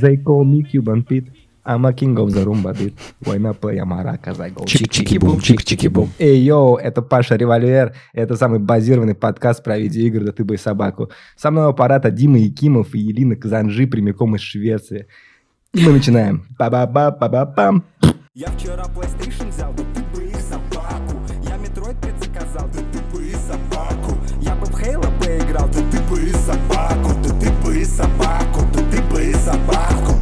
They call me Cuban Pete. I'm a king of the rumba beat. When I play a maracas, I go Чик-чики-бум, чик-чики-бум. Эй, йоу, это Паша Револьвер. Это самый базированный подкаст про видеоигры «Да ты бы и собаку». Со мной аппарата Дима Якимов и Елена Казанжи прямиком из Швеции. И мы начинаем. Па-ба-ба-па-ба-пам. Я вчера PlayStation взял, да ты бы и собаку Я Metroid предзаказал, да ты бы и собаку Я бы в Halo поиграл, да ты бы и собаку Да ты бы и собаку, собаку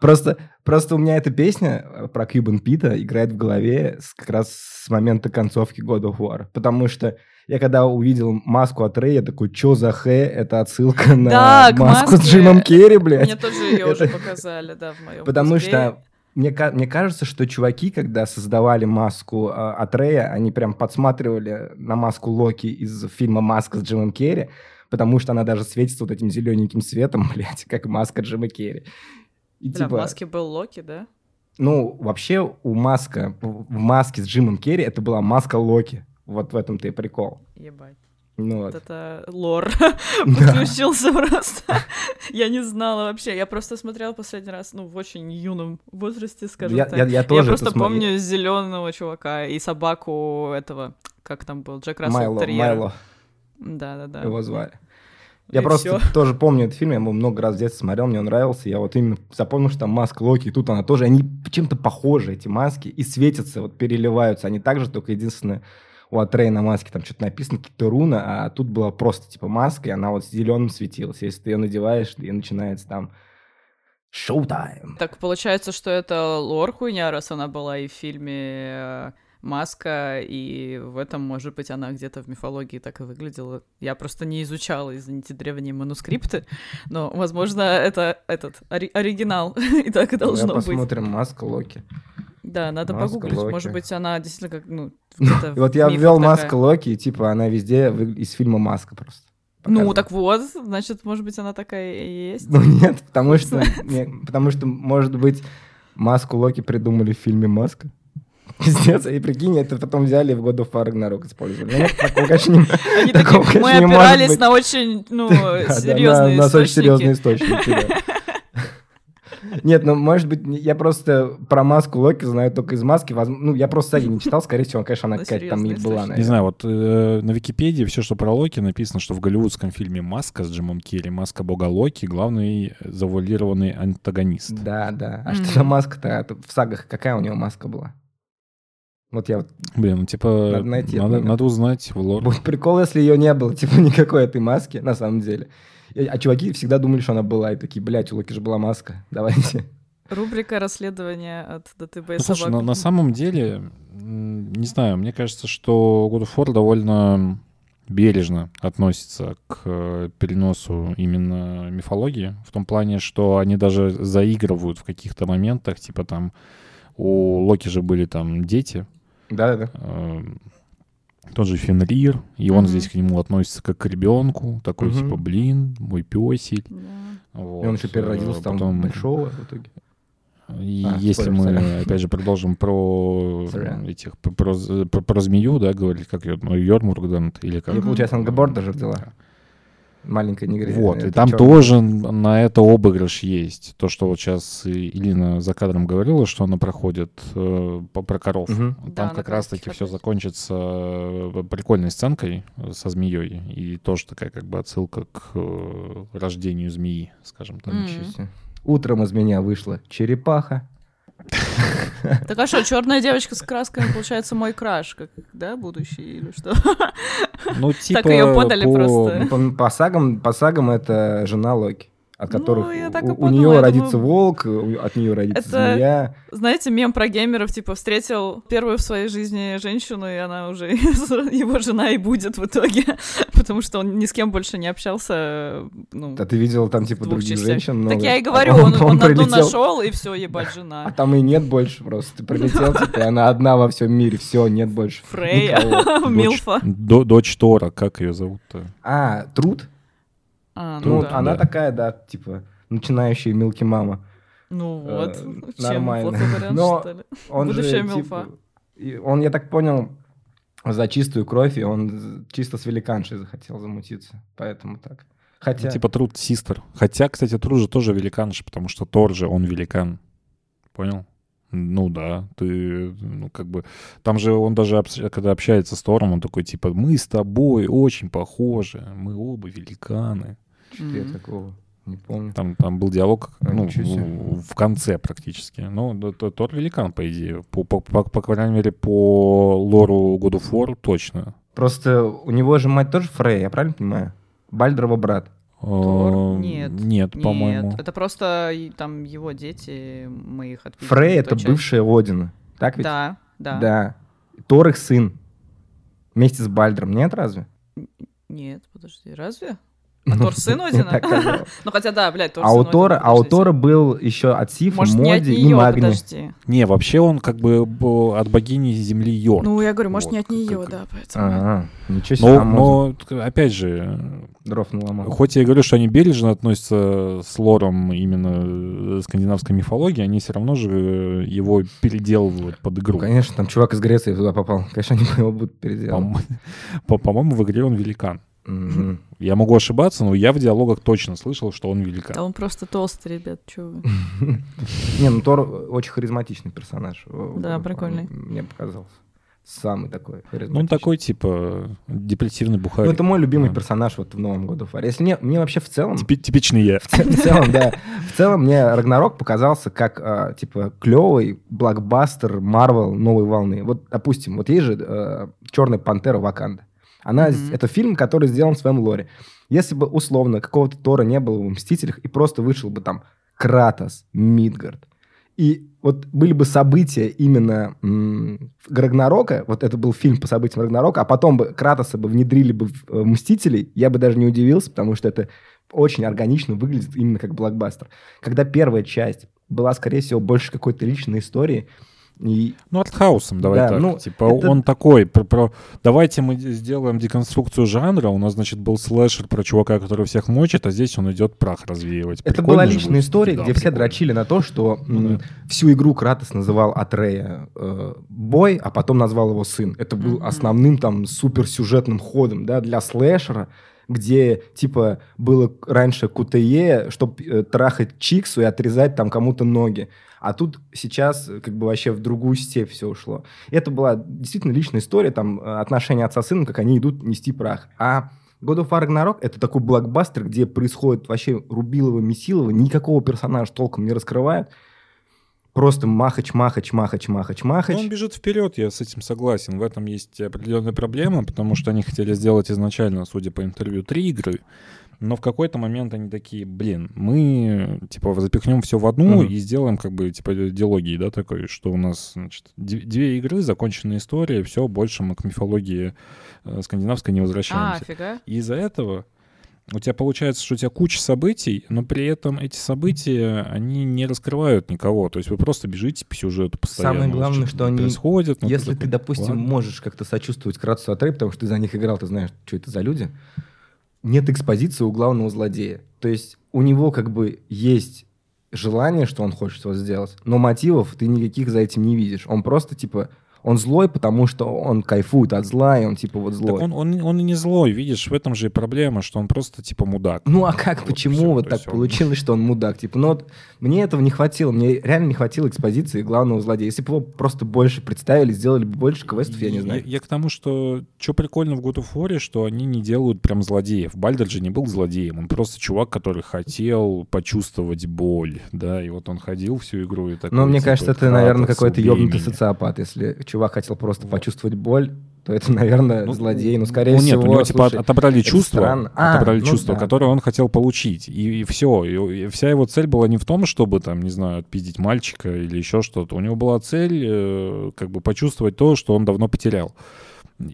Просто, просто у меня эта песня э, про Кьюбан Пита играет в голове с- как раз с момента концовки God of War. Потому что я когда увидел маску от Рэя, такой, что за хэ? Это отсылка на Да, маску с. Джимом Керри, блядь. Мне тоже ее уже Это- показали, да, в моем Потому косплее. что мне, мне кажется, что чуваки, когда создавали маску э, от Рэя, они прям подсматривали на маску Локи из фильма «Маска» с Джимом Керри, потому что она даже светится вот этим зелененьким светом, блядь, как маска Джима Керри. И Бля, в типа, маске был Локи, да? ну, вообще у Маска, в в маске с Джимом Керри это была маска Локи. Вот в этом-то и прикол. Ебать. Ну Вот вот. это лор Да. подключился просто. Я не знала вообще. Я просто смотрела последний раз, ну, в очень юном возрасте, скажем Я, так. я- я тоже это просто смотрел. помню зеленого чувака и собаку этого, как там был, Джек Рассел Майло, Терьер. Майло Да-да-да. его звали. Я И просто всё. тоже помню этот фильм, я его много раз в детстве смотрел, мне он нравился. Я вот именно запомнил, что там маска Локи, и тут она тоже, они чем-то похожи, эти маски, и светятся, вот переливаются. Они также, только единственное, у Атрей на маске там что-то написано, какие-то руны, а тут была просто типа маска, и она вот зеленым светилась. Если ты ее надеваешь, и начинается там шоу-тайм. Так получается, что это лор хуйня, раз она была и в фильме э, Маска, и в этом, может быть, она где-то в мифологии так и выглядела. Я просто не изучала, извините, древние манускрипты, но, возможно, это этот ори- оригинал, и так и должно Давай быть. посмотрим маска Локи. Да, надо Маска погуглить. Локи. Может быть, она действительно как, ну, И вот я ввел маска Локи, и типа она везде из фильма Маска просто. Ну, показана. так вот, значит, может быть, она такая и есть. Ну нет, потому что, не, потому что, может быть, маску Локи придумали в фильме «Маска». Пиздец, и прикинь, это потом взяли и в God of War Ragnarok использовали. Ну, нет, такого, конечно, не- Они такого, такие, мы конечно, не может опирались на очень, ну, серьезные на- на очень источники. серьезные источники. Нет, ну, может быть, я просто про маску Локи знаю только из маски. Ну, я просто саги не читал, скорее всего, конечно, она На какая-то там и была. Не знаю, вот э, на Википедии все, что про Локи, написано, что в голливудском фильме «Маска» с Джимом Керри, «Маска бога Локи» главный завуалированный антагонист. Да, да. А что за маска-то? Это В сагах какая у него маска была? Вот я вот... Блин, ну типа Надо найти надо, надо узнать в лор. Будет прикол, если ее не было, типа, никакой этой маски, на самом деле. И- А чуваки всегда думали, что она была, и такие, блядь, у Локи же была маска, давайте. Рубрика расследования от ДТБ и Ну, слушай, собак. на, на самом деле, не знаю, мне кажется, что God of War довольно бережно относится к э, переносу именно мифологии, в том плане, что они даже заигрывают в каких-то моментах, типа там у Локи же были там дети, Да-да. Э, тот же Фенрир, и он Мгм. здесь к нему относится как к ребенку, такой Мгм. типа, блин, мой песель. Да. И он еще Вот, переродился э, там потом- большого в итоге. И А, если спойлер, мы, сорян. опять же, продолжим про Сорян. этих про, про, про- про змею, да, говорили, как ее, ну, Йормургдант или как. И, получается, Ангаборда же взяла. Маленькая негритянка. Вот, и Это там чёрная. тоже на это обыгрыш есть. То, что вот сейчас Илина за кадром говорила, что она проходит э, по- про коров. Да, Там на как раз-таки все закончится э, прикольной сценкой э, со змеей. И тоже такая как бы отсылка к э, рождению змеи, скажем так. Себе. Утром из меня вышла черепаха. Так а что, черная девочка с красками, получается, мой краш, как, да, будущий или что? Ну, типа... её подали по- просто. По, по сагам, по сагам это жена Локи, от Ну, которых и у, подумала, нее родится думаю, волк, у- от нее родится это- змея. Знаете, мем про геймеров, типа, встретил первую в своей жизни женщину, и она уже его жена и будет в итоге, потому что он ни с кем больше не общался, ну, А ты видела там типа других частях. женщин много? Так я и А говорю, он, он одну прилетел, нашел, и все, ебать, А жена. там и нет больше просто. Ты прилетел, типа, и она одна во всем мире. Все, нет больше. Фрейя. Милфа. До- дочь Тора, как ее зовут-то? А, Труд? А, Ну, ну да. она да. такая, да, типа, начинающая Милки Мама. Ну Э, вот, чем нормально. вариант, Но что ли? Он Будущая же, Милфа. типа, он, я так понял, за чистую кровь, и он чисто с великаншей захотел замутиться. Поэтому так. Хотя... Ну, типа Труд Систер. Хотя, кстати, Труд же тоже великанш, потому что Тор же, он великан. Понял? Ну да, ты, ну как бы, там же он даже, когда общается с Тором, он такой, типа, мы с тобой очень похожи, мы оба великаны. Что-то я такого не помню. Там, там был диалог, А, ну, в, в конце практически. Ну, да, то- Тор великан, по идее. По, по, по, по крайней мере, по лору God of War точно. Просто у него же мать тоже Фрей, я правильно понимаю? Бальдрова брат. Тор? Э, Нет. Нет, по-моему. Нет, это просто там его дети, мы их отпиздили. Фрей это той части. бывшая Одина. Так ведь? Да, да. Да. Тор их сын. Вместе с Бальдром. Нет, разве? Нет, подожди, разве? А Тор сын Я Одина? Ну хотя да, блядь, Тор А сын у Тора, Одина, а у. Тора был еще от Сифа, Может, не от Моди и Магни. подожди. Не, вообще он как бы от богини земли Йорк. Ну, я говорю, может, Вот, не от нее, как- да, поэтому... Ага, ничего себе. Но, а опять же, дров наломал. хоть я и говорю, что они бережно относятся с лором именно э, скандинавской мифологии, они все равно же э, его переделывают под игру. Ну, конечно, там чувак из Греции туда попал. Конечно, они его будут переделывать. По- по- По-моему, в игре он великан. Мгм. Я могу ошибаться, но я в диалогах точно слышал, что он великан. Да он просто толстый, ребят, чё вы. Не, ну Тор очень харизматичный персонаж. Да, прикольный. Мне показался. Самый такой Ну, харизматичный. он такой, типа, депрессивный бухарь. Ну, это мой любимый Да. персонаж вот в новом году Фаре. Если не, мне вообще в целом... Типи- типичный я. В ц- в целом, да. В целом мне Рагнарок показался как, а, типа, клевый блокбастер Марвел новой волны. Вот, допустим, вот есть же Черная пантера Ваканда. Она, с- это фильм, который сделан в своем лоре. Если бы, условно, какого-то Тора не было в «Мстителях», и просто вышел бы там Кратос, Мидгард, и вот были бы события именно м, Рагнарока, вот это был фильм по событиям Рагнарока, а потом бы Кратоса бы внедрили бы в э, «Мстителей», я бы даже не удивился, потому что это очень органично выглядит именно как блокбастер. Когда первая часть была, скорее всего, больше какой-то личной истории, и Ну, артхаусом, давай Да, так. ну, типа, это- он такой, про, про- давайте мы сделаем деконструкцию жанра. У нас, значит, был слэшер про чувака, который всех мочит, а здесь он идет прах развеивать. это Прикольно была личная будет? история, Да, где все прикольно. дрочили на то, что Ну да. всю игру Кратос называл Атрея э, бой, а потом назвал его сын. Это был основным там суперсюжетным ходом, да, для слэшера, где, типа, было раньше КТЕ, чтобы трахать Чиксу и отрезать там кому-то ноги. А тут сейчас э, как бы вообще в другую степь все ушло. Это была действительно личная история, там, э, отношения отца с сыном, как они идут нести прах. А God of War Ragnarok — это такой блокбастер, где происходит вообще рубилово-месилово, никакого персонажа толком не раскрывают. Просто махач, махач, махач, махач, махач. Ну, он бежит вперед, я с этим согласен. В этом есть определенная проблема, потому что они хотели сделать изначально, судя по интервью, три игры. Но в какой-то момент они такие, блин, мы, типа, запихнем все в одну Мгм. и сделаем, как бы, типа, диалогии, да, такой, что у нас, значит, две игры, законченная история, все, больше мы к мифологии э, скандинавской не А, возвращаемся. фига. И из-за этого у тебя получается, что у тебя куча событий, но при этом эти события, они не раскрывают никого. То есть вы просто бежите по сюжету постоянно. Самое главное, что они- происходит. Если ты, допустим, ладно. можешь как-то сочувствовать Кратусу Атрей, потому что ты за них играл, ты знаешь, что это за люди, нет экспозиции у главного злодея. То есть у него как бы есть желание, что он хочет его сделать, но мотивов ты никаких за этим не видишь. Он просто, типа, он злой, потому что он кайфует от зла, и он, типа, вот злой. Так он, он, он и не злой, видишь, в этом же и проблема, что он просто типа мудак. Ну а как, Вот почему всё, вот так он- получилось, что он мудак? Типа, ну вот мне этого не хватило, мне реально не хватило экспозиции главного злодея. Если бы его просто больше представили, сделали бы больше квестов, я не знаю. Я, к тому, что что прикольно в God of War, что они не делают прям злодеев. Бальдер же не был злодеем, он просто чувак, который хотел почувствовать боль, да, и вот он ходил всю игру и такой. Но мне типа, кажется, это, наверное, «Кратос, какой-то ебнутый меня». социопат. Если чувак хотел просто почувствовать боль, то это, наверное, Ну, злодей. Ну, скорее ну, всего, нет, у него типа слушай, отобрали это чувства, странно. А, отобрали ну чувства, да. которые он хотел получить, и, все. И, и вся его цель была не в том, чтобы там, не знаю, отпиздить мальчика или еще что-то. У него была цель э, как бы почувствовать то, что он давно потерял.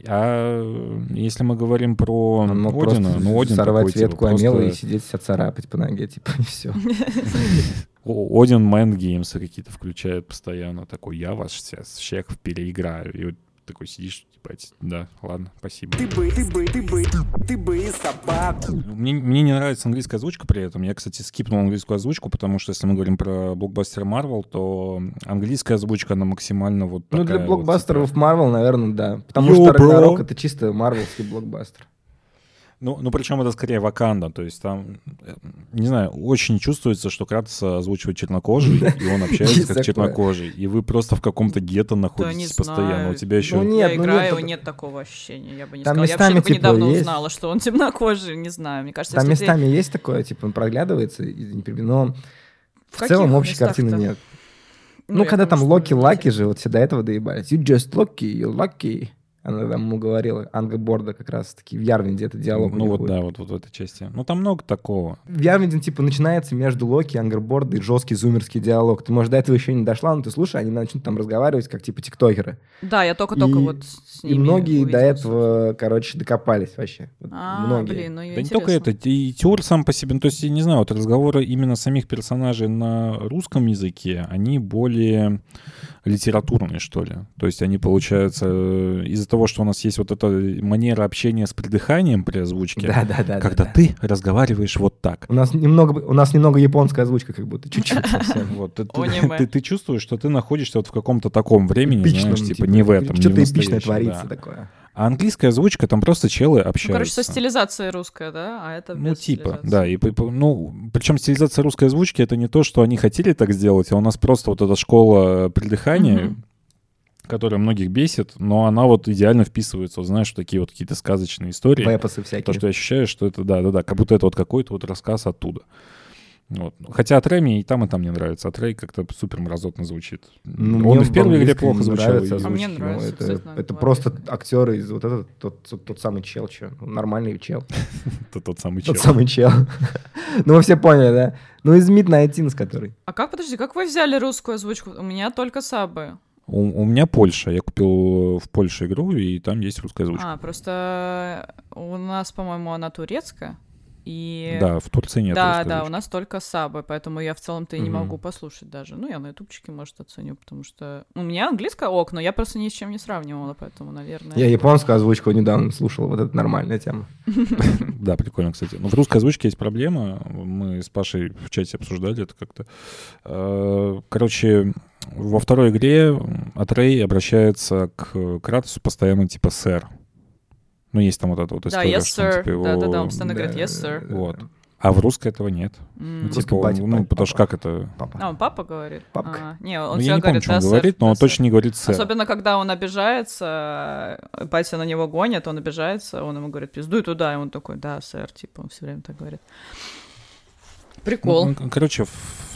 А если мы говорим про он мог Одина, ну Один сорвать такой, типа, ветку омела просто- и сидеть себя царапать по ноге, типа, и все. Один Mind Games какие-то включает постоянно. Такой, я вас сейчас всех переиграю. И вот такой сидишь, типа, да, ладно, спасибо. Ты бы, ты бы, ты бы, ты бы и собаку. Мне, мне не нравится английская озвучка при этом. Я, кстати, скипнул английскую озвучку, потому что если мы говорим про блокбастер Марвел, то английская озвучка, она максимально вот Ну, для такая вот, блокбастеров типа, Марвел, наверное, да. Потому Yo, что. Рагнарок — это чисто марвелский блокбастер. Ну, ну, причем это скорее Ваканда, то есть там, э, не знаю, очень чувствуется, что Кратоса озвучивает чернокожий, и он общается как чернокожий, и вы просто в каком-то гетто находитесь постоянно. У тебя еще... Ну, я Нет, ну играю, нет, такого ощущения, я бы не сказала. Я вообще типа, недавно узнала, что он темнокожий, не знаю. Мне кажется, Там местами есть такое, типа, он проглядывается, но в, целом общей картины нет. Ну, я когда там что Локи не Лаки знаю. же, вот все до этого доебались. You just lucky, you lucky. Она там ему говорила, Анга Борда как раз таки в Ярвинде это диалог. Ну вот, будет. да, вот, вот в этой части. Ну там много такого. В Ярвинде, типа, начинается между Локи, Ангерборда и жесткий зумерский диалог. Ты, может, до этого еще не дошла, но ты слушай, они начнут там разговаривать, как, типа, тиктокеры. Да, я только-только И- вот с И ними многие до увиделась. этого, короче, докопались вообще. Вот А, многие. блин, ну Да не только это, и Тюр сам по себе, ну, то есть, я не знаю, вот разговоры именно самих персонажей на русском языке, они более литературные, что ли. То есть они, получается, э, из-за того, что у нас есть вот эта манера общения с придыханием при озвучке, Да, да, да. когда да, да. ты разговариваешь вот так. У нас немного, у нас немного японская озвучка, как будто чуть-чуть совсем. Вот, ты, чувствуешь, что ты находишься вот в каком-то таком времени, знаешь, типа, не в этом, не в Что-то эпичное творится такое. А английская озвучка, там просто челы Ну, общаются. короче, со стилизацией русская, да? А это Ну, типа, да. И, ну, причем стилизация русской озвучки это не то, что они хотели так сделать, а у нас просто вот эта школа придыхания, Мгм. которая многих бесит, но она вот идеально вписывается, вот, знаешь, в такие вот какие-то сказочные истории. Вэпосы То, всякие. что я ощущаю, что это, да-да-да, как будто это вот какой-то вот рассказ оттуда. Вот. Хотя от Рэми и там, и там мне нравится. От Рэй как-то супер мразотно звучит. Ну, Он и в первой игре плохо звучал. нравится и- А мне ну, нравится, это, кстати, это просто актеры из вот этот, тот, тот, тот самый чел. Ну, нормальный чел. Тот самый чел. Тот самый чел. Ну, вы все поняли, да? Ну, из Midnight который. А как, подожди, как вы взяли русскую озвучку? У меня только сабы. У, у меня Польша. Я купил в Польше игру, и там есть русская озвучка. А, просто у нас, по-моему, она турецкая. И... Да, в Турции нет да, русской да, у нас только сабы, поэтому я в целом-то и не Мгм. могу послушать даже. Ну, я на ютубчике, может, оценю, потому что у меня английская ок, но я просто ни с чем не сравнивала, поэтому, наверное... Я японскую озвучку недавно слушал, вот это нормальная тема. Да, прикольно, кстати. Но в русской озвучке есть проблема. Мы с Пашей в чате обсуждали это как-то. Э, Короче, во второй игре Атрей обращается к Кратосу постоянно типа «сэр». Ну, есть там вот эта вот Да, история, yes, что он, типа, его- Да-да-да, он постоянно говорит yes, sir. Вот. А в русской этого нет. М. Ну, типа, он- батя, ну, папа, потому что как это... Папа. А, он папа говорит? Папка. А, не, он Ну, я не помню, говорит, что он да, сэр, говорит, но да, он сэр». точно не говорит «сэр». Особенно, когда он обижается, батя на него гонит, он обижается, он ему говорит, пиздуй туда, и он такой, да, сэр, типа, он все время так говорит. Прикол. Ну, короче,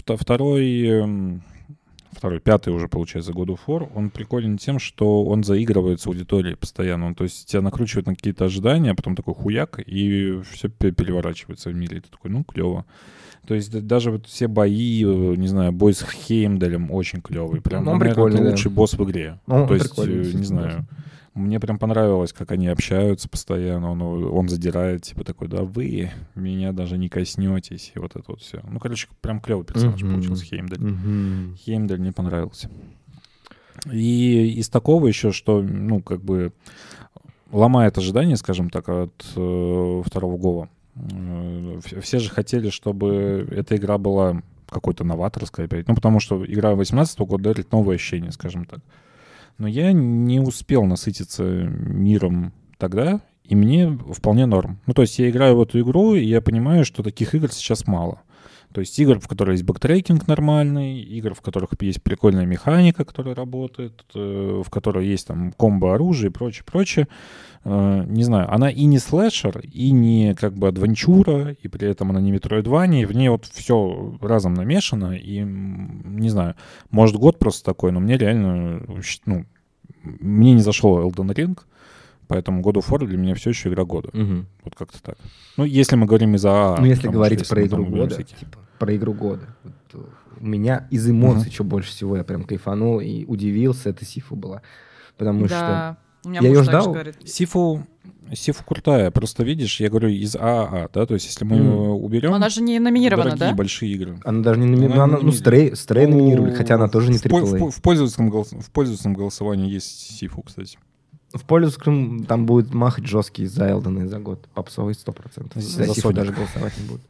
второй, эм, второй, пятый уже, получается, God of War, он приколен тем, что он заигрывает с аудиторией постоянно. Он, то есть тебя накручивает на какие-то ожидания, а потом такой хуяк, и все переворачивается в мире. И ты такой, ну, клево. То есть даже вот все бои, э, не знаю, бой с Хеймдалем очень клевый. Прям, Ну, он наверное, прикольный, да. лучший босс в игре. Ну, он То есть, прикольный, э, не знаю, мне прям понравилось, как они общаются постоянно. Он, он задирает, типа такой, да вы меня даже не коснетесь. И вот это вот все. Ну, короче, прям клевый персонаж Мгм. получился Хеймдаль. Мгм. Хеймдаль мне понравился. И из такого еще, что, ну, как бы ломает ожидания, скажем так, от э, второго Гова. Э, вс- все же хотели, чтобы эта игра была какой-то новаторской опять. Ну, потому что игра 18 года дарит новые ощущения, скажем так. Но я не успел насытиться миром тогда, и мне вполне норм. Ну, то есть я играю в эту игру, и я понимаю, что таких игр сейчас мало. То есть игр, в которых есть backtracking нормальный, игр, в которых есть прикольная механика, которая работает, э, в которой есть там комбо оружия и прочее, прочее. Э, Не знаю, она и не слэшер, и не как бы адвенчура, и при этом она не Metroidvania, и в ней вот все разом намешано, и, не знаю, может год просто такой, но мне реально, ну, мне не зашел Elden Ring, поэтому God of War для меня все еще игра года. Мгм. Вот как-то так. Ну, если мы говорим из АА. Ну, если говорить что про игру года, всякие- типа, про игру года. Вот, у меня из эмоций, что больше всего я прям кайфанул и удивился, это Сифу была. Потому что... Да, у меня Я же ждал. говорит. Сифу, Сифу крутая, просто видишь, я говорю из ААА, да, то есть если мы ее уберем, Она же не номинирована, дорогие да? большие игры. Она даже не номи- Она ну, она- ну, Стрей, Стрей номинировали, хотя она тоже не в, по- в, AAA. по- в пользовательском голос- в пользовательском голосовании есть Сифу, кстати. В пользу там будет махать жесткий за Элдена за год. Попсовый 100%. За даже голосовать не будут.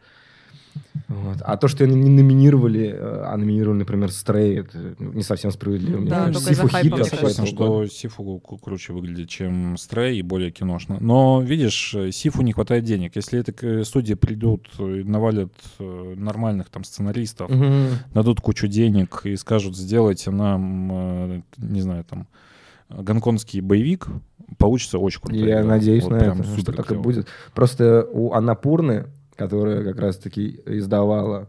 Вот. А то, что они не номинировали, э, а номинировали, например, Стрей, это не совсем справедливо. Мне Да, из-за Сифу хайпа, хит мне Я согласен, что Сифу круче выглядит, чем Стрей и более киношно. Но, видишь, э, Сифу не хватает денег. Если эта к- студия придут и навалят э, нормальных там сценаристов, Мгм. дадут кучу денег и скажут, сделайте нам, э, не знаю, там, гонконгский боевик, получится очень круто. Я надеюсь на это, что супер так и будет. Просто у Анапурны, которая как раз-таки издавала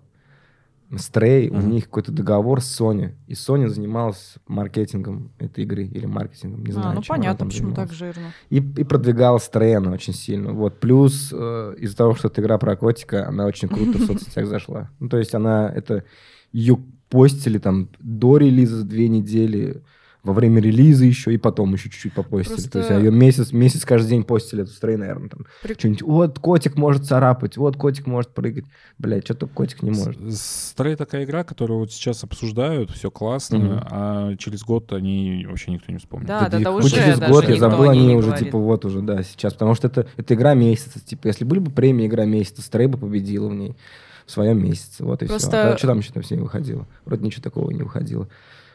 Стрей, у Мгм. них какой-то договор с Sony. И Sony занималась маркетингом этой игры или маркетингом, не знаю. А, ну чем она понятно, там почему так жирно. И, и продвигала Стрей она очень сильно. Вот. Плюс э, из-за того, что это игра про котика, она очень круто в соцсетях зашла. Ну, то есть она, это ее постили там до релиза за две недели, во время релиза еще, и потом еще чуть-чуть попостили. То есть Просто- ее месяц, месяц каждый день постили эту Стрей, наверное, там. Прик- Что-нибудь, вот котик может царапать, вот котик может прыгать. Блядь, что только котик не может. Стрей такая игра, которую вот сейчас обсуждают, все классно, Мгм. а через год они вообще никто не вспомнит. Да, да, да, уже через даже год я забыл о о ней ней не уже, говорит. типа, вот уже, да, сейчас. Потому что это, это игра месяца. Типа, если были бы премии игра месяца, Стрей бы победила в ней в своем месяце. Вот и Просто- все. А что там еще там с ней выходило? Вроде ничего такого не выходило.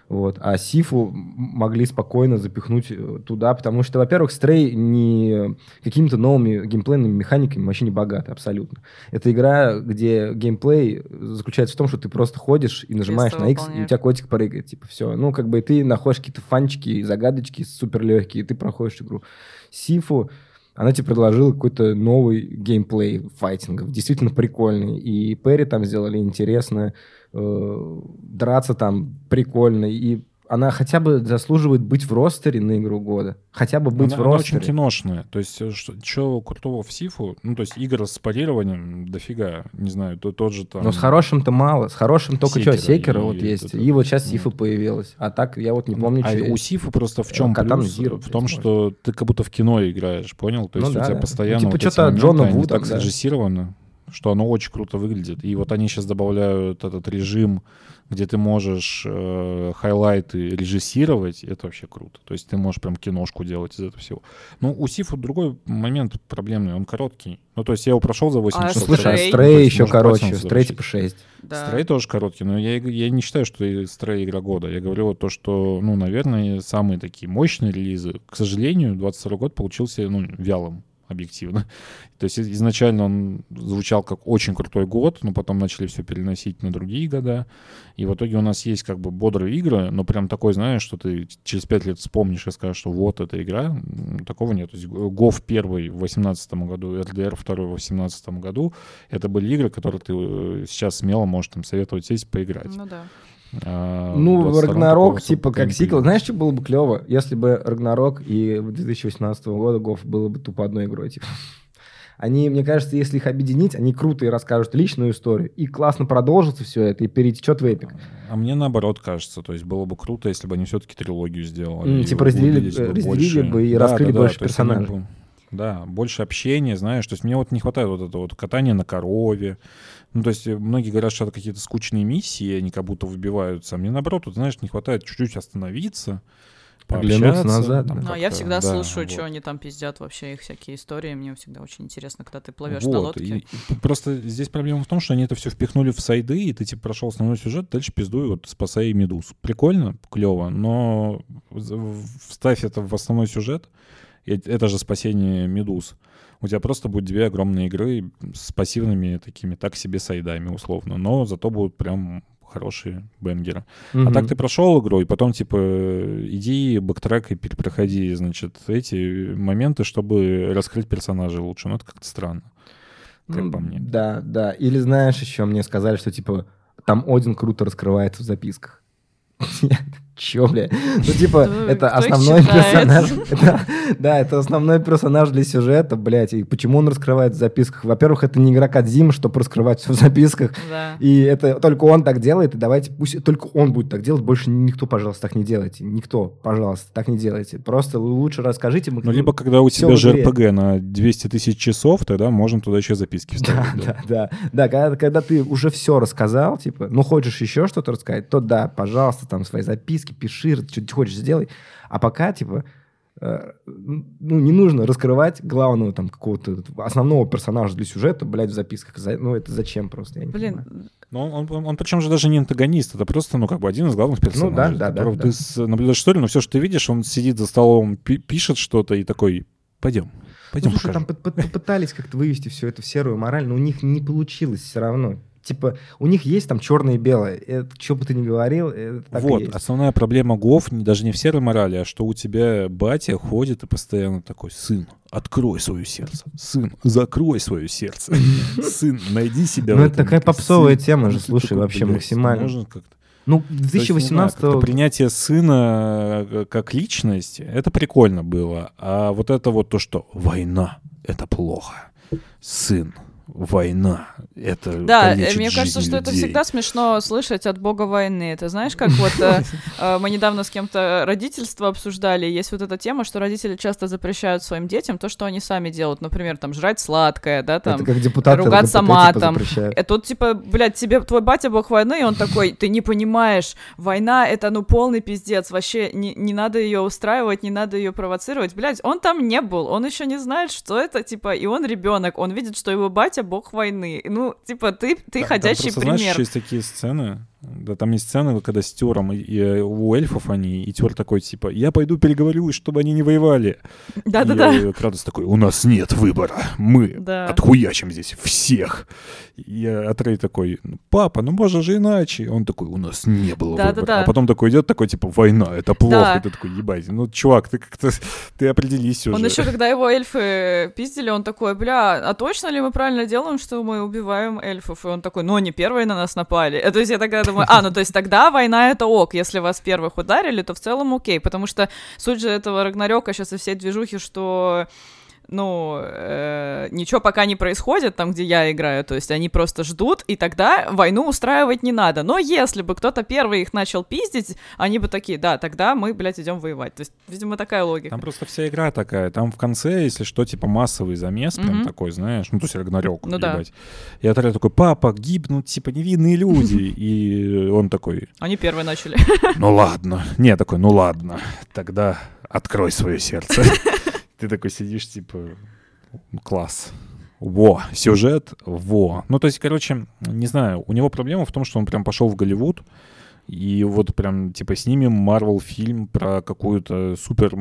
Вот. А Сифу могли спокойно запихнуть э, туда, потому что, во-первых, Стрей не какими-то новыми геймплейными механиками вообще не богат, абсолютно. Это игра, где геймплей заключается в том, что ты просто ходишь и нажимаешь Квесты на X, и у выполняешь. тебя котик прыгает, типа, все. Ну, как бы ты находишь какие-то фанчики, загадочки супер легкие, и ты проходишь игру. Сифу, она тебе предложила какой-то новый геймплей файтингов, действительно прикольный. И Перри там сделали интересно, э, драться там прикольно, и она хотя бы заслуживает быть в ростере на игру года. Хотя бы быть она, в она очень ростере. киношная. То есть, э, что, чё крутого в Сифу? Ну, то есть, игр с парированием дофига. Не знаю, то, тот же там... Но с хорошим-то мало. С хорошим только что, Секиро Секера и вот это- есть. это- И вот сейчас ну. Сифа появилась. А так я вот не помню, а что у. Сифу просто в чем Катана плюс? Zero, в том, что ты как будто в кино играешь, понял? То Ну есть у да, тебя да. постоянно Ну, типа вот что-то Джона Ву так тогда. срежиссированы, что оно очень круто выглядит. И вот они сейчас добавляют этот режим, где ты можешь э, хайлайты режиссировать, это вообще круто. То есть ты можешь прям киношку делать из этого всего. Ну, у Сифу другой момент проблемный, он короткий. Ну, то есть я его прошел за 8 А часов. Слушай, а Стрей? Еще короче. Стрей типа 6. Да. Стрей тоже короткий, но я, я не считаю, что Стрей игра года. Я говорю вот то, что, ну, наверное, самые такие мощные релизы. К сожалению, 22 год получился, ну, вялым объективно. То есть изначально он звучал как очень крутой год, но потом начали все переносить на другие года. И в итоге у нас есть как бы бодрые игры, но прям такой, знаешь, что ты через пять лет вспомнишь и скажешь, что вот эта игра. Такого нет. То есть ГОВ первый в 2018 году, РДР второй в 2018 году. Это были игры, которые ты э, сейчас смело можешь там советовать сесть поиграть. Ну да. А Ну, 22-м Рагнарок, типа, как сиквел. Знаешь, что было бы клево, если бы Рагнарок и 2018 года Гоф было бы тупо одной игрой, типа. Они, мне кажется, если их объединить, они круто и расскажут личную историю, и классно продолжится все это, и перетечет в эпик. А мне наоборот кажется, то есть было бы круто, если бы они все-таки трилогию сделали. И типа разделили- бы разделили больше. бы и раскрыли больше то есть они персонажей. бы- Да, больше общения, знаешь. То есть мне вот не хватает вот этого вот катания на корове. Ну, то есть э, многие говорят, что это какие-то скучные миссии, они как будто выбиваются. А мне наоборот, вот, знаешь, не хватает чуть-чуть остановиться, пообщаться, назад, там. Ну, а я всегда да, слушаю, вот. что они там пиздят, вообще их всякие истории. Мне всегда очень интересно, когда ты плывешь Вот, на лодке. и- и просто здесь проблема в том, что они это все впихнули в сайды, и ты типа прошел основной сюжет, дальше пиздуй, вот спасай медуз. Прикольно, клево, но вставь это в основной сюжет, это же спасение медуз. У тебя просто будет две огромные игры с пассивными такими так себе сайдами условно, но зато будут прям хорошие бенгеры. А так ты прошел игру, и потом, типа, иди бэктрек и перепроходи, значит, эти моменты, чтобы раскрыть персонажей лучше. Ну, это как-то странно, как Ну, по мне. Да, да. Или знаешь, еще мне сказали, что типа там Один круто раскрывается в записках. Че, бля? Ну, типа, Кто- это основной персонаж. Это- Да, это основной персонаж для сюжета, блядь. И почему он раскрывает в записках? Во-первых, это не игра Кадзима, чтобы раскрывать все в записках. Да. И это только он так делает, и давайте пусть только он будет так делать, больше никто, пожалуйста, так не делайте. Никто, пожалуйста, так не делайте. Просто лучше расскажите. мы- Ну, либо когда у тебя же. РПГ на 200 тысяч часов, тогда можем туда еще записки вставить. да. да, да. Да, когда, когда ты уже все рассказал, типа, ну, хочешь еще что-то рассказать, то да, пожалуйста, там свои записки, пиши, что ты хочешь сделай. А пока, типа, э, ну, не нужно раскрывать главного там какого-то основного персонажа для сюжета, блядь, в записках. За- Ну, это зачем просто? Я не понимаю. Блин, Но он, он, он причем же даже не антагонист, это просто, ну, как бы один из главных персонажей. Ну да, да, да, да. Ты с- наблюдаешь историю, но все, что ты видишь, он сидит за столом, пи- пишет что-то и такой, пойдем, пойдем Ну, слушай, покажем». там попытались как-то вывести все это в серую мораль, но у них не получилось все равно. Типа, у них есть там черное и белое. Это, что бы ты ни говорил, это так и вот, есть. основная проблема ГОВ не, даже не в серой морали, а что у тебя батя ходит и постоянно такой, сын, открой свое сердце, сын, закрой свое сердце, сын, найди себя Ну, это такая попсовая сын». тема Ну, же, ты слушай, вообще максимально. можно как-то Ну, То есть, не знаю, 2018 как-то принятие сына э, как личности, это прикольно было. А вот это вот то, что война — это плохо. Сын, война — это Да, э, мне кажется, что это людей. всегда смешно слышать от бога войны. Это знаешь, как вот э, э, мы недавно с кем-то родительство обсуждали, есть вот эта тема, что родители часто запрещают своим детям то, что они сами делают. Например, там, жрать сладкое, да, там, это ругаться типа, матом. тут, типа, блядь, тебе твой батя бог войны, и он такой, ты не понимаешь, война — это, ну, полный пиздец, вообще не, не надо ее устраивать, не надо ее провоцировать. Блядь, он там не был, он еще не знает, что это, типа, и он ребенок, он видит, что его батя бог войны. Ну, типа, ты, ты там ходячий просто, знаешь, пример. еще есть такие сцены, да, там есть сцены, когда с Тёром, и, и, э, у эльфов они, и Тёр такой, типа, я пойду переговорю, чтобы они не воевали. Да-да-да. И, э, Кратос такой, у нас нет выбора, мы Да. отхуячим здесь всех. И Атрей такой, «Ну, папа, ну можно же иначе. Он такой, у нас не было Да-да-да. выбора. А потом такой идет, такой, типа, война, это плохо. Да. И ты такой, ебать, ну, чувак, ты как-то, ты определись уже. Он еще, когда его эльфы пиздили, он такой, бля, а точно ли мы правильно делаем, что мы убиваем эльфов? И он такой, ну, они первые на нас напали. Э, То есть я тогда думаю, а, ну, то есть тогда война — это ок. Если вас первых ударили, то в целом окей. Потому что суть же этого Рагнарёка сейчас и всей движухи, что ну, э, ничего пока не происходит там, где я играю, то есть они просто ждут, и тогда войну устраивать не надо. Но если бы кто-то первый их начал пиздить, они бы такие, да, тогда мы, блядь, идем воевать. То есть, видимо, такая логика. Там просто вся игра такая. Там в конце, если что, типа массовый замес, прям Мгм. такой, знаешь, ну, то есть Рагнарёк, Ну да. ебать. И Атрей такой, папа, гибнут, типа, невинные люди. И он такой, Они первые начали. ну ладно. Не, такой, ну ладно, тогда открой свое сердце. Ты такой сидишь, типа, класс. Во, сюжет, во. Ну, то есть, короче, не знаю, у него проблема в том, что он прям пошел в Голливуд, и вот прям, типа, снимем Марвел фильм про какую-то супер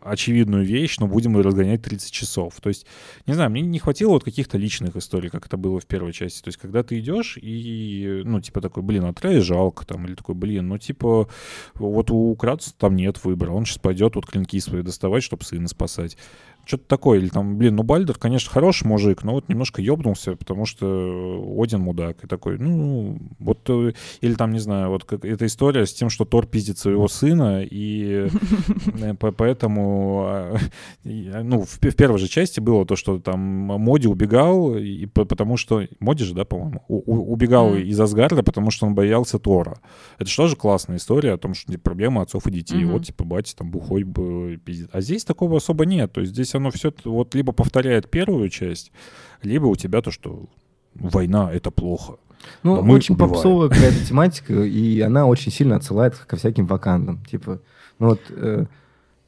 очевидную вещь, но будем ее разгонять 30 часов. То есть, не знаю, мне не хватило вот каких-то личных историй, как это было в первой части. То есть, когда ты идешь и, ну, типа, такой, блин, а жалко там, или такой, блин, ну, типа, вот у Кратца там нет выбора. Он сейчас пойдет вот клинки свои доставать, чтобы сына спасать. Что-то такое. Или там, блин, ну Бальдер, конечно, хороший мужик, но вот немножко ёбнулся, потому что Один мудак. И такой, ну, вот... э, Или там, не знаю, вот как, эта история с тем, что Тор пиздит своего сына, и э, по- поэтому... Ну, в, первой же части было то, что там Моди убегал, и по- потому что... Моди же, да, по-моему? Убегал из Асгарда, потому что он боялся Тора. Это же тоже классная история о том, что типа, проблема отцов и детей. Вот, типа, батя там бухой пиздит. А здесь такого особо нет. То есть здесь оно все вот либо повторяет первую часть, либо у тебя то, что война — это плохо. Ну, очень убиваем. попсовая какая-то тематика, и она очень сильно отсылает ко всяким вакандам. Типа, ну вот, э,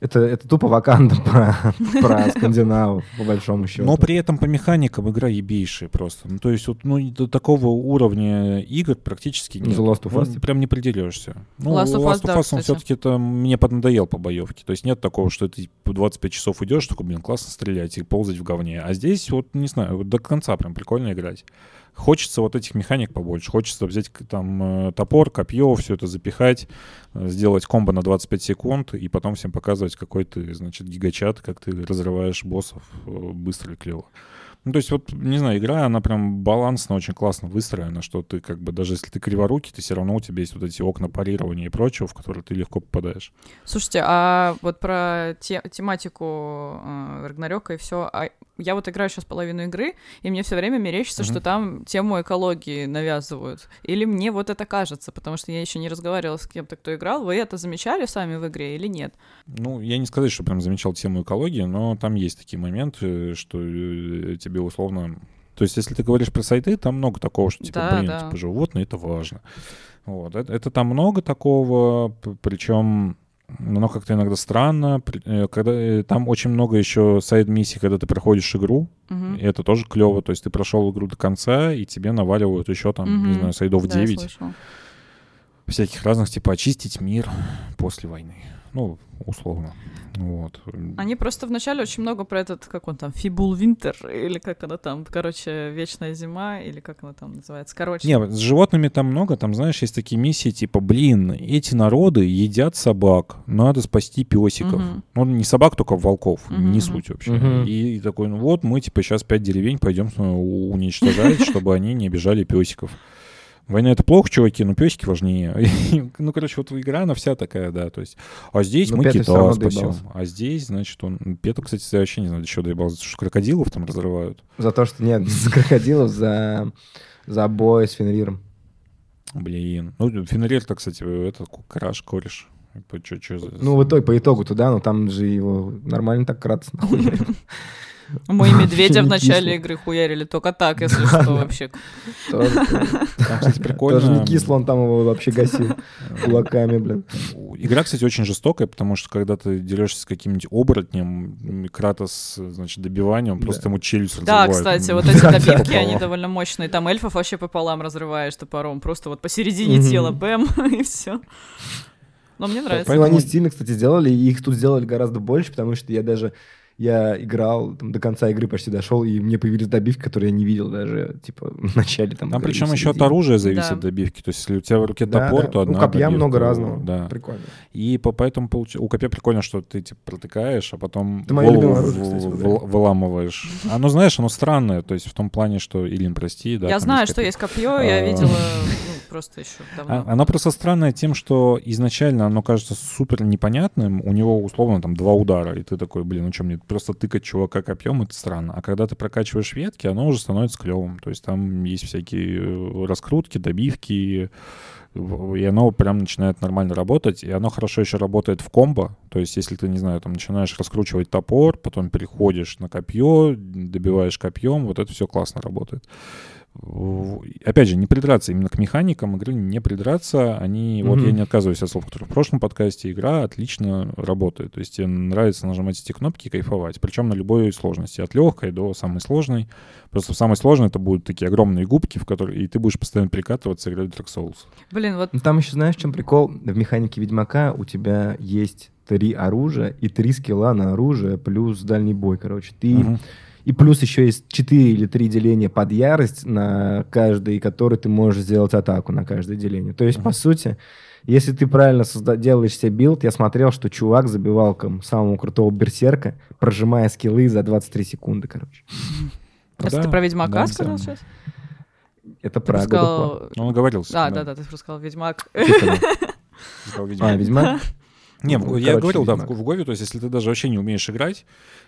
это, это тупо ваканда про, про скандинавов, по большому счету. Но при этом по механикам игра ебейшая просто. Ну, то есть вот ну, до такого уровня игр практически Ну, нет. The Last of Ну, Us, типа. прям не придерешься. Ну, Last of Us, да, он кстати. все-таки это мне поднадоел по боевке. То есть нет такого, что ты по 25 часов идешь, такой, блин, классно стрелять и ползать в говне. А здесь вот, не знаю, вот до конца прям прикольно играть. Хочется вот этих механик побольше. Хочется взять там э, топор, копье, все это запихать, э, сделать комбо на 25 секунд и потом всем показывать, какой ты, значит, гигачат, как ты разрываешь боссов э, быстро и клево. Ну, то есть, вот, не знаю, игра, она прям балансно, очень классно выстроена, что ты как бы, даже если ты криворукий, ты все равно у тебя есть вот эти окна парирования и прочего, в которые ты легко попадаешь. Слушайте, а вот про те- тематику э, Рагнарёка и все. Я вот играю сейчас половину игры, и мне все время мерещится, Мгм. что там тему экологии навязывают. Или мне вот это кажется, потому что я еще не разговаривала с кем-то, кто играл. Вы это замечали сами в игре или нет? Ну, я не сказать, что прям замечал тему экологии, но там есть такие моменты, что э, тебе условно... То есть, если ты говоришь про сайты, там много такого, что, типа, Да, блин, да. типа, животные — это важно. Вот. Это, это там много такого, причем оно как-то иногда странно. Э, Когда, э, там очень много еще сайд-миссий, когда ты проходишь игру, Мгм. и это тоже клево. То есть ты прошел игру до конца, и тебе наваливают еще там, не Мгм. знаю, сайдов Да, я 9, слышала. всяких разных, типа очистить мир после войны. Ну, условно. Вот. Они просто вначале очень много про этот, как он там, Фибул Винтер, или как она там, короче, Вечная Зима, или как она там называется. Короче, Не, с животными там много, там, знаешь, есть такие миссии, типа, блин, эти народы едят собак, надо спасти песиков. Мгм. Ну, не собак, только волков, Мгм, не суть вообще. Мгм. И, и такой, ну вот, мы, типа, сейчас пять деревень пойдем э, уничтожать, чтобы они не обижали песиков. Война это плохо, чуваки, но песики важнее. Ну, короче, вот игра, она вся такая, да. То есть, а здесь Но мы Петя всё кита спасем. А здесь, значит, он... Пету, кстати, я вообще не знаю, до чего доебался. Что крокодилов там разрывают. За то, что нет, за крокодилов, за, за бой с Фенриром. Блин. Ну, Фенрир-то, кстати, это краш, кореш. Чё- чё за- Ну, в итоге, по итогу туда, но там же его нормально так кратко нахуярил. мы и медведя в начале игры хуярили только так, если что, вообще. Кстати, прикольно. тоже не кисло, он там его вообще гасил кулаками, блин. Игра, кстати, очень жестокая, потому что когда ты дерешься с каким-нибудь оборотнем, Кратос, значит, добивание, он Да. просто ему челюсть Да, кстати, вот эти добивки, они довольно мощные. Там эльфов вообще пополам разрываешь топором. Просто вот посередине тела, бэм, и все. Но мне нравится. Ну, они Поэтому- стильно, кстати, сделали, и их тут сделали гораздо больше, потому что я даже я играл, там, до конца игры почти дошел, и мне появились добивки, которые я не видел даже, типа, в начале там. Там игры, причем еще от оружия зависит Да. добивки. То есть, если у тебя в руке Да, топор, да. то одна Ну, копья добивка, много разного. Да. Прикольно. И по, поэтому получ... у копья прикольно, что ты типа протыкаешь, а потом Это голову любимое оружие, в- кстати, в выламываешь. Оно, знаешь, оно странное, то есть в том плане, что Илин, прости, да. Я знаю, что есть копье, я А. видела ну, просто еще А- давно. Оно просто странное тем, что изначально оно кажется супер непонятным, у него условно там два удара, и ты такой, блин, ну что, мне просто тыкать чувака копьем, это странно. А когда ты прокачиваешь ветки, оно уже становится клевым. То есть там есть всякие э, раскрутки, добивки, и оно прям начинает нормально работать, и оно хорошо еще работает в комбо, то есть если ты, не знаю, там начинаешь раскручивать топор, потом переходишь на копье, добиваешь копьем, вот это все классно работает. Опять же, не придраться именно к механикам игры, не придраться. Они, вот Мгм. я не отказываюсь от слов, которые в прошлом подкасте, игра отлично работает. То есть тебе нравится нажимать эти кнопки и кайфовать. Причем на любой сложности, от легкой до самой сложной. Просто в самой сложной это будут такие огромные губки, в которые и ты будешь постоянно прикатываться и играть в Dark Souls. Блин, вот Ну, там еще знаешь, в чем прикол? В механике Ведьмака у тебя есть три оружия и три скилла на оружие, плюс дальний бой, короче. Ты... Мгм. И плюс еще есть 4 или 3 деления под ярость, на каждый, который ты можешь сделать атаку на каждое деление. То есть, по сути, если ты правильно созда- делаешь себе билд, я смотрел, что чувак забивал ком самого крутого берсерка, прожимая скиллы за 23 секунды, короче. если Да, ты про Ведьмака да, сказал сейчас? Это Ты про сказал... Ну, он говорил. Да, да, да, ты сказал Ведьмак. А. Ведьмак? Не, Ну, в- я короче, говорил, да, в, в Гове, то есть если ты даже вообще не умеешь играть,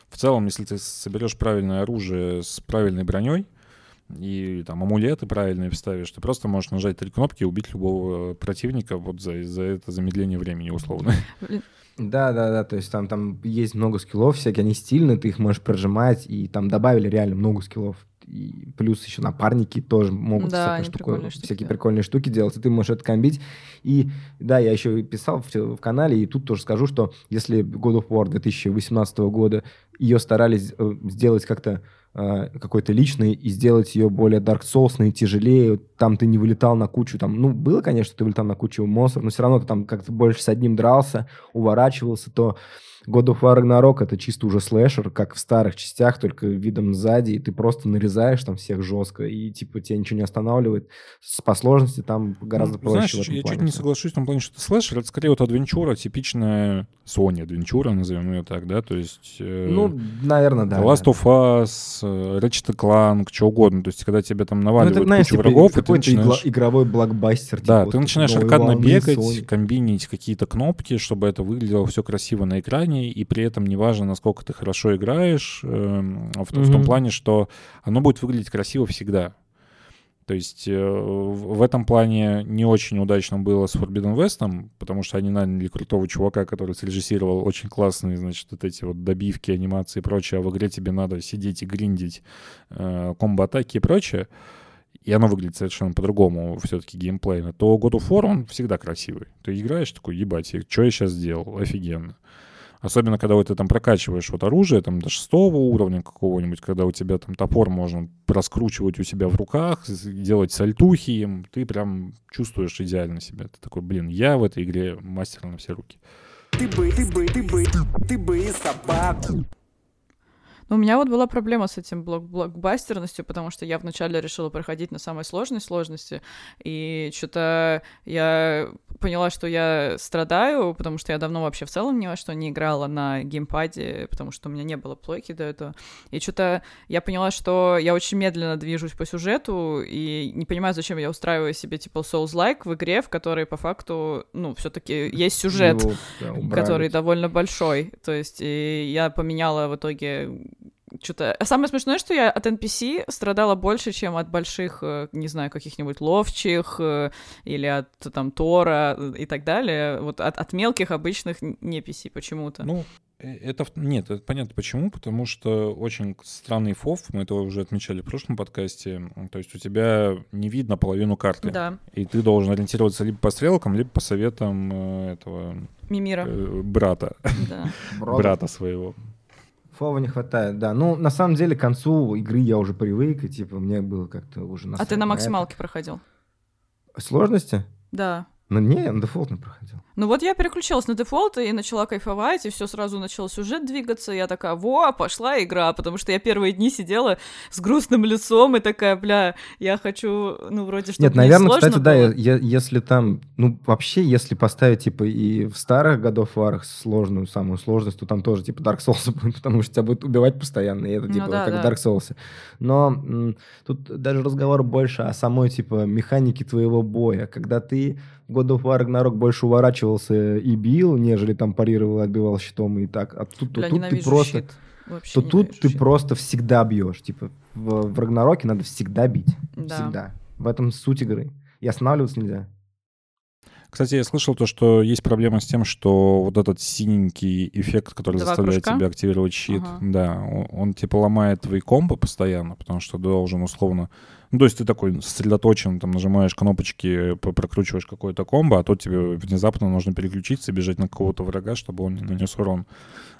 в целом, если ты соберешь правильное оружие с правильной броней, и там амулеты правильные вставишь, ты просто можешь нажать три кнопки и убить любого противника вот за, за это замедление времени условно. Да, да, да, то есть там, там есть много скиллов всякие, они стильные, ты их можешь прожимать, и там добавили реально много скиллов. И плюс еще напарники тоже могут Да, всякие, штуку- прикольные штуки всякие прикольные штуки делать, и ты можешь это комбить. И да, я еще писал в, в канале, и тут тоже скажу, что если God of War 2018 года ее старались э, сделать как-то э, какой-то личный и сделать ее более Dark Souls, тяжелее, там ты не вылетал на кучу, там, ну, было, конечно, ты вылетал на кучу монстров, но все равно ты там как-то больше с одним дрался, уворачивался, то God of War Ragnarok это чисто уже слэшер, как в старых частях, только видом сзади, и ты просто нарезаешь там всех жестко, и типа тебя ничего не останавливает. С, по сложности там гораздо Ну, проще. Знаешь, я плане чуть не соглашусь в том плане, что это слэшер, это скорее вот адвенчура, типичная Sony адвенчура, назовем ее так, да, то есть... э, Ну, наверное, да. The Last да. of Us, э, Ratchet Clank, что угодно. То есть, когда тебе там Ну, наваливают это, знаешь, кучу типа, врагов, и ты начинаешь... игровой блокбастер. Да, типа, ты вот начинаешь аркадно бегать, Sony. комбинить какие-то кнопки, чтобы это выглядело все красиво на экране, и при этом неважно, насколько ты хорошо играешь, эм, в, в том плане, что оно будет выглядеть красиво всегда. То есть э, в в этом плане не очень удачно было с Forbidden West, потому что они наняли крутого чувака, который срежиссировал очень классные, значит, вот эти вот добивки, анимации и прочее, а в игре тебе надо сидеть и гриндить э, комбо-атаки и прочее. и оно выглядит совершенно по-другому все-таки геймплейно, то God of War, он всегда красивый. Ты играешь такой, ебать, что я сейчас сделал? Офигенно. Особенно, когда вот ты там прокачиваешь вот оружие там до шестого уровня какого-нибудь, когда у тебя там топор можно раскручивать у себя в руках, делать сальтухи им, ты прям чувствуешь идеально себя. Ты такой, блин, я в этой игре мастер на все руки. Ты бы, ты бы, ты бы, ты бы и. Ну, у меня вот была проблема с этим блок блокбастерностью, потому что я вначале решила проходить на самой сложной сложности, и что-то я поняла, что я страдаю, потому что я давно вообще в целом ни во что не играла на геймпаде, потому что у меня не было плойки до этого. И что-то я поняла, что я очень медленно движусь по сюжету, и не понимаю, зачем я устраиваю себе типа Souls-like в игре, в которой по факту, ну, все таки есть сюжет, Его, да, убрали. который довольно большой. То есть и я поменяла в итоге что-то... А самое смешное, что я от NPC страдала больше, чем от больших, э, не знаю, каких-нибудь ловчих э, или от там Тора э, и так далее. Вот от, от мелких обычных не PC почему-то. Ну, это нет, это понятно почему, потому что очень странный фов, мы это уже отмечали в прошлом подкасте, то есть у тебя не видно половину карты, Да, и ты должен ориентироваться либо по стрелкам, либо по советам этого Мимира, брата, да. Брат. брата своего. Фова не хватает, да. Ну, на самом деле, к концу игры я уже привык, и, типа, мне было как-то уже А насрать ты на это. максималке проходил? Сложности? Да. Ну, не, я на дефолтно проходил. Ну вот я переключилась на дефолт и начала кайфовать, и все сразу начал сюжет двигаться. Я такая, во, пошла игра, потому что я первые дни сидела с грустным лицом и такая, бля, я хочу, ну вроде что Нет, наверное, кстати, да, я- я- если там, ну, вообще, если поставить, типа, и в старых годов варах сложную, самую сложность, то там тоже, типа, Dark Souls будет, потому что тебя будут убивать постоянно, и это, Ну типа, да, как в да. Dark Souls. Но м, тут даже разговор больше о самой, типа, механике твоего боя. Когда ты God of War Ragnarok больше уворачивался и бил, нежели там парировал, отбивал щитом и так, а тут, то Бля, тут ты просто... щит. Вообще То тут ненавижу ты щит. просто всегда бьешь. Типа, в, в Рагнароке надо всегда бить. Да. Всегда. В этом суть игры. И останавливаться нельзя. Кстати, я слышал то, что есть проблема с тем, что вот этот синенький эффект, который Два заставляет кружка? тебя активировать щит, Ага. да, он, он, типа ломает твои комбо постоянно, потому что ты должен условно... Ну, то есть ты такой сосредоточен, там нажимаешь кнопочки, прокручиваешь какое-то комбо, а тут тебе внезапно нужно переключиться, бежать на какого-то врага, чтобы он не нанес урон.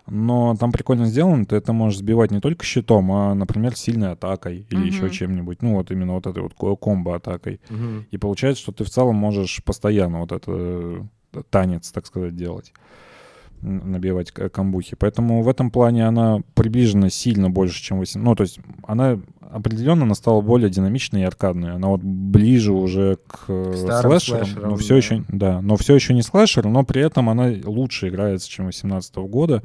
Но там прикольно сделано, ты это можешь сбивать не только щитом, а, например, сильной атакой или еще Мгм. чем-нибудь. Ну, вот именно вот этой вот ко- комбо-атакой. И получается, что ты в целом можешь постоянно вот это э, танец, так сказать, делать, набивать к- камбухи. Поэтому в этом плане она приближена сильно больше, чем 8. Ну, то есть она определенно она стала более динамичной и аркадной. Она вот ближе уже к, э, К слэшерам, но все да. еще, да, но все еще не слэшер, но при этом она лучше играется, чем 18 года.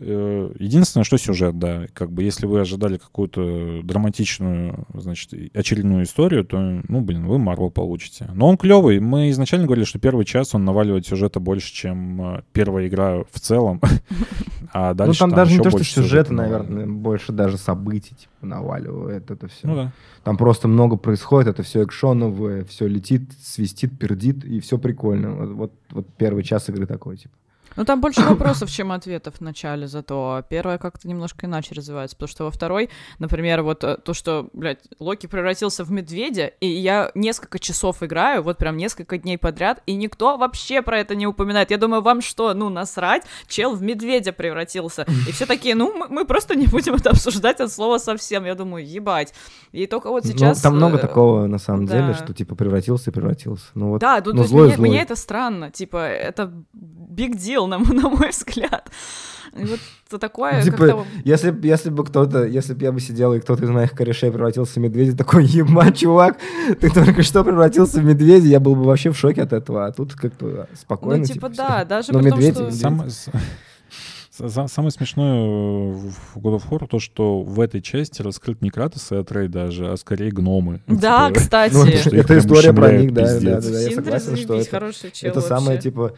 Э, Единственное, что сюжет, да. Как бы если вы ожидали какую-то драматичную, значит, очередную историю, то, ну, блин, вы Марвел получите. Но он клевый. Мы изначально говорили, что первый час он наваливает сюжета больше, чем э, первая игра в целом. А Ну, дальше там даже не то, что сюжета, наверное, больше даже событий, типа, наваливает это все. Ну да. Там просто много происходит, это все экшоновое, все летит, свистит, пердит, и все прикольно. Вот, вот, вот первый час игры такой, типа. Ну, там больше вопросов, чем ответов в начале, зато первая как-то немножко иначе развивается, потому что во второй, например, вот э, то, что, блядь, Локи превратился в медведя, и я несколько часов играю, вот прям несколько дней подряд, и никто вообще про это не упоминает. Я думаю, вам что, ну, насрать, чел в медведя превратился. И все такие, ну, мы, мы просто не будем это обсуждать от слова совсем. Я думаю, ебать. И только вот сейчас... ну, там много э, такого, на самом да. деле, что, типа, превратился и превратился. Ну, вот, Да, ну, ну, есть злой мне, злой. мне это странно, типа, это big deal, на, на мой взгляд. И вот это такое Типа, как-то... Если, если бы кто-то, если бы я бы сидел, и кто-то из моих корешей превратился в медведя, такой, ебать, чувак, ты только что превратился в медведя, я был бы вообще в шоке от этого, а тут как-то спокойно. Ну, типа, всё. да, даже Ну, при том, медведь, что... медведь. Сам- Самое смешное в God of War то, что в этой части раскрыт не Кратос и Атрей даже, а скорее гномы. Да, Типа, кстати. Ну, что это история про них, да, да, да, да, я согласен, что это, это самое, типа,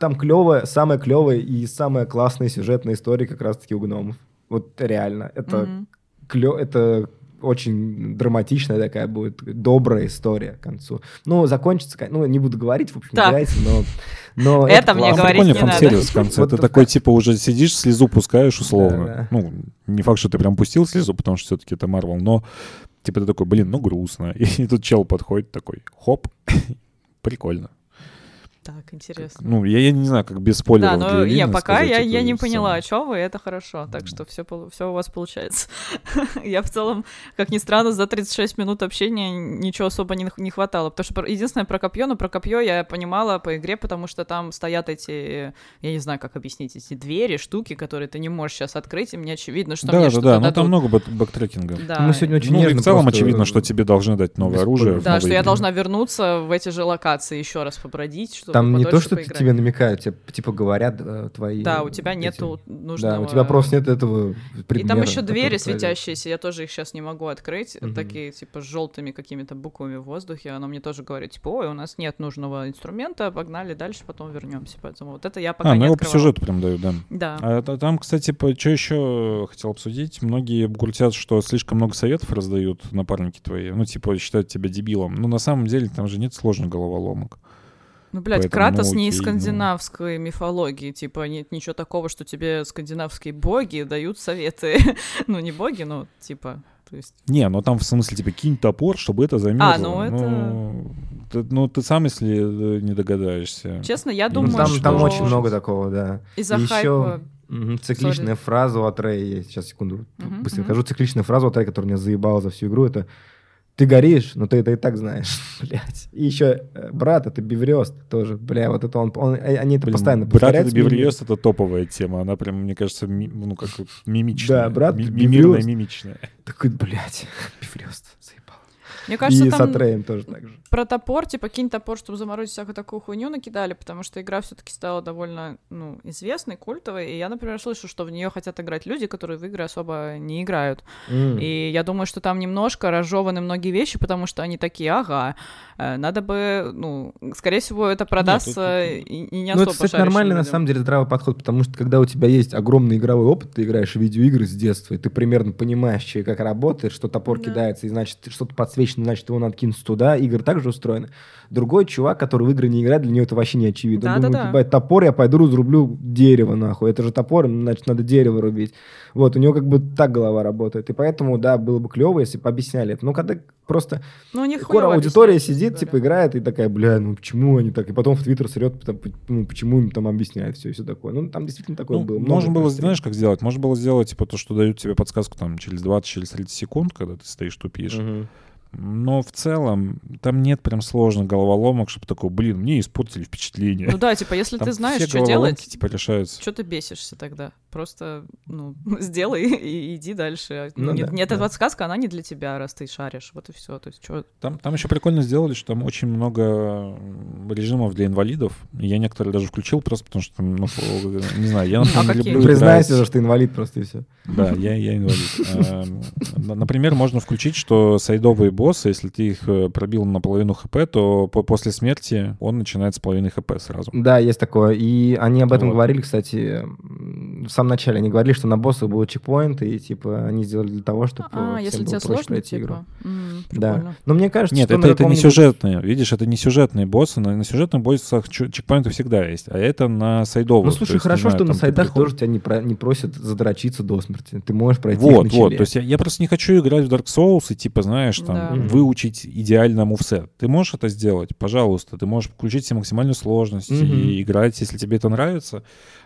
там клевая, самая клевая и самая классная сюжетная история как раз-таки у гномов. Вот реально, это Мгм. клё... это очень драматичная такая будет, добрая история к концу. Ну, закончится, кон- ну, не буду говорить, в общем, Так. играйте, но... но Это мне Там классно. говорить не надо. в конце. Вот Ты такой, типа, уже сидишь, слезу пускаешь условно. Да, да. Ну, не факт, что ты прям пустил слезу, потому что все-таки это Марвел, но Типа ты такой, блин, ну грустно. И тут чел подходит такой, хоп, прикольно. Так, интересно. Ну, я, я не знаю, как без спойлеров. Да, но я пока сказать я, я не поняла, о чем вы, это хорошо. Так что все, все у вас получается. я в целом, как ни странно, за 36 минут общения ничего особо не, не хватало. Потому что про- единственное про копье, но про копье я понимала по игре, потому что там стоят эти, я не знаю, как объяснить, эти двери, штуки, которые ты не можешь сейчас открыть, и мне очевидно, что мне Да, да, что-то да, ну дадут. там много back- backtracking а. Да. Мы сегодня очень ну, и нежно в целом просто- очевидно, что тебе должны дать новое без оружие. Да, что я игре. должна вернуться в эти же локации еще раз побродить, чтобы Там не то, что поиграть. тебе намекают, тебе типа говорят э, твои... Да, у тебя эти- нету нужного... Да, у тебя просто нет этого И предмета. там еще двери светящиеся, я тоже их сейчас не могу открыть, Мгм. такие типа с желтыми какими-то буквами в воздухе. Оно мне тоже говорит, типа, ой, у нас нет нужного инструмента, погнали дальше, потом вернемся. Поэтому вот это я пока А, не ну его по сюжету прям дают, да. Да. А та- там, кстати, что еще хотел обсудить. Многие грустят, что слишком много советов раздают напарники твои. Ну, типа, считают тебя дебилом. Но на самом деле там же нет сложных головоломок. Ну, блядь, поэтому, Кратос ну, не из окей, ну. скандинавской мифологии. Типа, нет ничего такого, что тебе скандинавские боги дают советы. ну, не боги, но типа, то есть... Не, ну там в смысле, типа, кинь топор, чтобы это замерзло. А, ну это- Ну, ты, ну, ты сам, если э, не догадаешься. Честно, я Ну, Ну, думаю, там, что... там очень много такого, да. Из-за И хайпа... еще мгм, цикличная фраза от Рэя. Сейчас, секунду, Мгм, быстро мгм. скажу. Цикличная фраза от Рэя, которая меня заебала за всю игру, это «Ты горишь, но ты это и так знаешь». Блять. И еще брат, это Биврёст тоже. Бля, вот это он... он- э, они это Блин, постоянно брат это. Биверлиёст это топовая тема. Она прям, мне кажется, ми- ну, как мимичная. Да, брат Ми- Биверлиёст. мимирная, мимичная. Такой, блядь, Биврёст. Мне кажется, И с там Атреем тоже так же. про топор, типа, кинь топор, чтобы заморозить всякую такую хуйню накидали, потому что игра все-таки стала довольно, ну, известной, культовой, и я, например, слышу, что в нее хотят играть люди, которые в игры особо не играют. М. И я думаю, что там немножко разжеваны многие вещи, потому что они такие, ага, э, надо бы, ну, скорее всего, это продастся тут- и, и не Ну, особо это, кстати, нормальный, на людям. самом деле, здравый подход, потому что, когда у тебя есть огромный игровой опыт, ты играешь в видеоигры с детства, и ты примерно понимаешь, как работает, что топор Да. кидается, и значит, что-то подсвечено, значит, его надо кинуть туда, игры также устроены. Другой чувак, который в игры не играет, для него это вообще не очевидно. Он думает, Да-да-да. ебать, топор, я пойду разрублю дерево, нахуй. Это же топор, значит, надо дерево рубить. Вот, у него как бы так голова работает. И поэтому, да, было бы клево, если бы объясняли это. Но когда просто Ну, Кора хуёво аудитория сидит, типа, играет и такая, бля, ну почему они так? И потом в Твиттер срет, ну, почему им там объясняют все и все такое. Ну, там действительно такое Ну, было. можно было, просто. знаешь, как сделать? Можно было сделать, типа, то, что дают тебе подсказку там через 20, через 30 секунд, когда ты стоишь, тупишь. Мгм. Но в целом там нет прям сложных головоломок, чтобы такой, блин, мне испортили впечатление. Ну да, типа, если Там ты знаешь, что делать, типа, решаются. что ты бесишься тогда? Просто, ну, сделай и иди дальше. Ну нет, да, нет, да. эта подсказка, она не для тебя, раз ты шаришь. Вот и все. То есть, что... Там, там еще прикольно сделали, что там очень много режимов для инвалидов. Я некоторые даже включил просто потому, что, ну, не знаю, я, например, А люблю Признайся, играть- что ты инвалид просто и все. Да, я, я инвалид. Эм, на- Например, можно включить, что сайдовые боссы, если ты их э, пробил на половину хп, то по- после смерти он начинает с половины хп сразу. Да, есть такое. И они об этом говорили, кстати, в самом начале. Они говорили, что на боссах будут чекпоинты, и, типа, они сделали для того, чтобы А, всем если было тебе проще сложно, пройти игру. типа. М, Да. прикольно. Но мне кажется, Нет, что это, это не сюжетные. Видишь, это не сюжетные боссы. На, на сюжетных боссах чекпоинты всегда есть. А это на сайдовых. Ну, слушай, есть, хорошо, знаю, что на сайтах приход- тоже тебя не, про- не просят задрочиться до смерти. Ты можешь пройти их Вот, на вот. То есть я, я просто не хочу играть в Dark Souls и, типа, знаешь, там, Да. Выучить идеально мувсет. Ты можешь это сделать? Пожалуйста. Ты можешь включить себе максимальную сложность Мгм. и играть, если тебе это нравится.